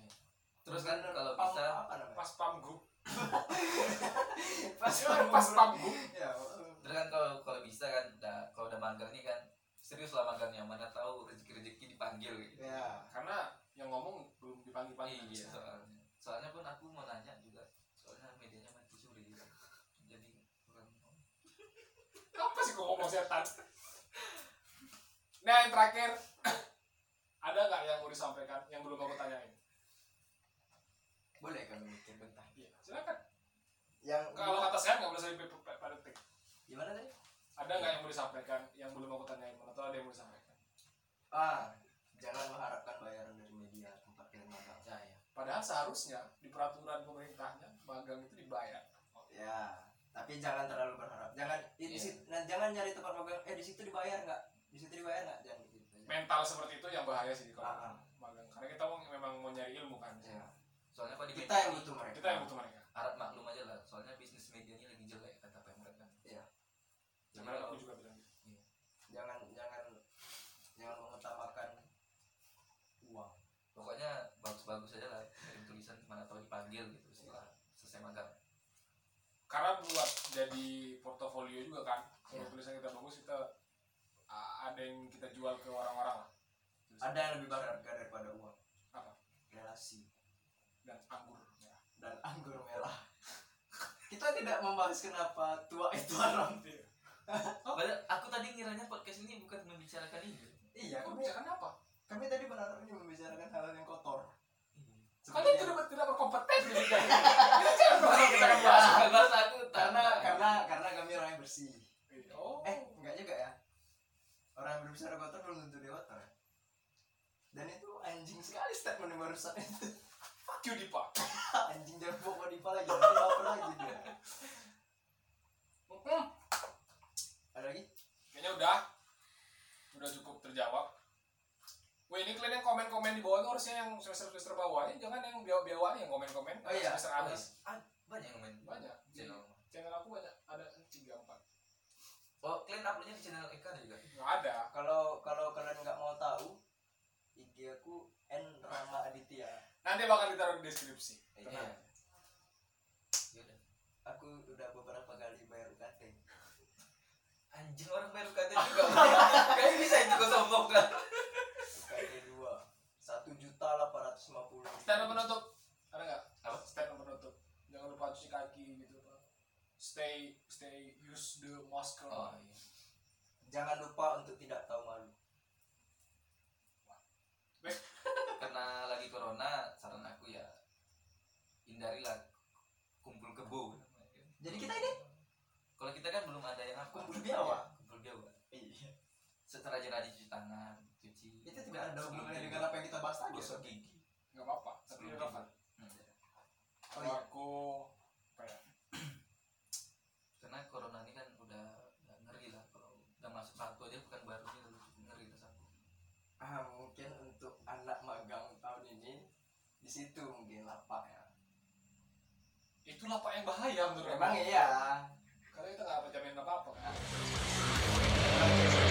Terus kan kalau pam- bisa. apa namanya? Pas pamgub, <laughs> pas Ya, pas pamgub. ya terus kan kalau kalau bisa kan udah kalau udah magang nih kan serius lah magangnya mana tahu rezeki rezeki dipanggil gitu. Ya. Karena yang ngomong belum dipanggil-panggil. iya. soalnya. Soalnya pun aku mau nanya juga soalnya medianya mati suri gitu jadi kurang Kok ngomong setan? Nah, yang terakhir ada nggak yang mau disampaikan yang belum aku tanyain? boleh kami mikir bentar Iya, silakan. yang Kalau kata saya nggak boleh saya pada detik. gimana tadi Ada nggak yang mau disampaikan yang belum aku tanyain? Atau ada yang mau disampaikan? ah jangan mengharapkan bayaran dari media tempat kalian magang percaya Padahal seharusnya di peraturan pemerintahnya magang itu dibayar. ya tapi jangan terlalu berharap. Jangan di, di Iya. sit- nah, jangan nyari tempat magang eh di situ dibayar nggak? Di situ dibayar nggak? Jangan gitu. Mental seperti itu yang bahaya sih kalau Ah, ah. magang. Karena kita mau memang mau nyari ilmu soalnya kalau di kita media yang butuh mereka. Kita yang butuh mereka. Harap maklum aja lah. Soalnya bisnis media ini lagi jelek kata pemret kan. Iya. jadi Karena aku juga bilang gitu. jangan jangan jangan mengutamakan uang. Pokoknya bagus-bagus aja lah. Kirim tulisan mana tahu dipanggil gitu karena buat jadi portofolio juga kan kalau Iya. tulisan kita bagus kita a- ada yang kita jual ke orang-orang. Lah Tulisan ada yang lebih berharga daripada uang. Apa? relasi dan anggur ya. dan anggur merah. <laughs> Kita tidak membahas kenapa tua itu haram <laughs> Padahal aku tadi ngiranya podcast ini bukan membicarakan itu iya kami, bicarakan apa kami tadi berharap ini membicarakan hal yang kotor kalian tidak tidak berkompeten. Di bidang ini jangan pernah kita akan bahas Bahasa bahasa aku karena karena karena kami orang yang bersih. Oh. Eh enggak juga ya. Orang yang berbicara kotor belum tentu dia kotor ya. Dan itu anjing sekali statement yang barusan itu. Fuck you Dipa. <laughs> Anjing jangan bawa Dipa lagi nanti apa lagi dia. Ada lagi? Kayaknya udah. Udah cukup terjawab Wah ini kalian yang komen-komen di bawah itu harusnya yang semester-semester bawah ini jangan yang biawa-biawa nih yang komen-komen. Oh iya. semester atas. Ah, banyak yang main banyak. Channel channel aku banyak. Ada tiga empat. Oh kalian uploadnya di channel Eka ada juga? Nggak ada. Kalau kalau kalian nggak mau tahu IG aku N Rama Aditya. Nanti bakal ditaruh di deskripsi. Iya. Yaudah. aku udah beberapa kali bayar UKT anjing orang baru kata juga. <laughs> Kayak bisa itu kau sombong kan UKT lima puluh stand up penutup ada nggak? Apa? stand up penutup jangan lupa cuci kaki gitu Pak. stay stay use the masker. Oh iya. Jangan lupa untuk tidak tahu malu. Karena lagi corona saran aku ya hindarilah kumpul kebo. Jadi kita ini? Kalau kita kan belum ada yang apa. Kumpul biawa? kumpul biawa. Iya. Setelah rajin cuci tangan itu tidak ada hubungannya dengan apa yang kita bahas tadi ya? gigi nggak apa-apa. Tapi relevan Hmm. oh kalau iya. aku apa ya? <clears throat> Karena corona ini kan udah, ngeri lah kalau udah masuk satu aja bukan baru ini ngeri lah satu. Ah mungkin untuk anak magang tahun ini di situ mungkin lapak ya itulah pak yang bahaya menurut memang aku. iya. Karena kita nggak jamin apa apa kan <laughs>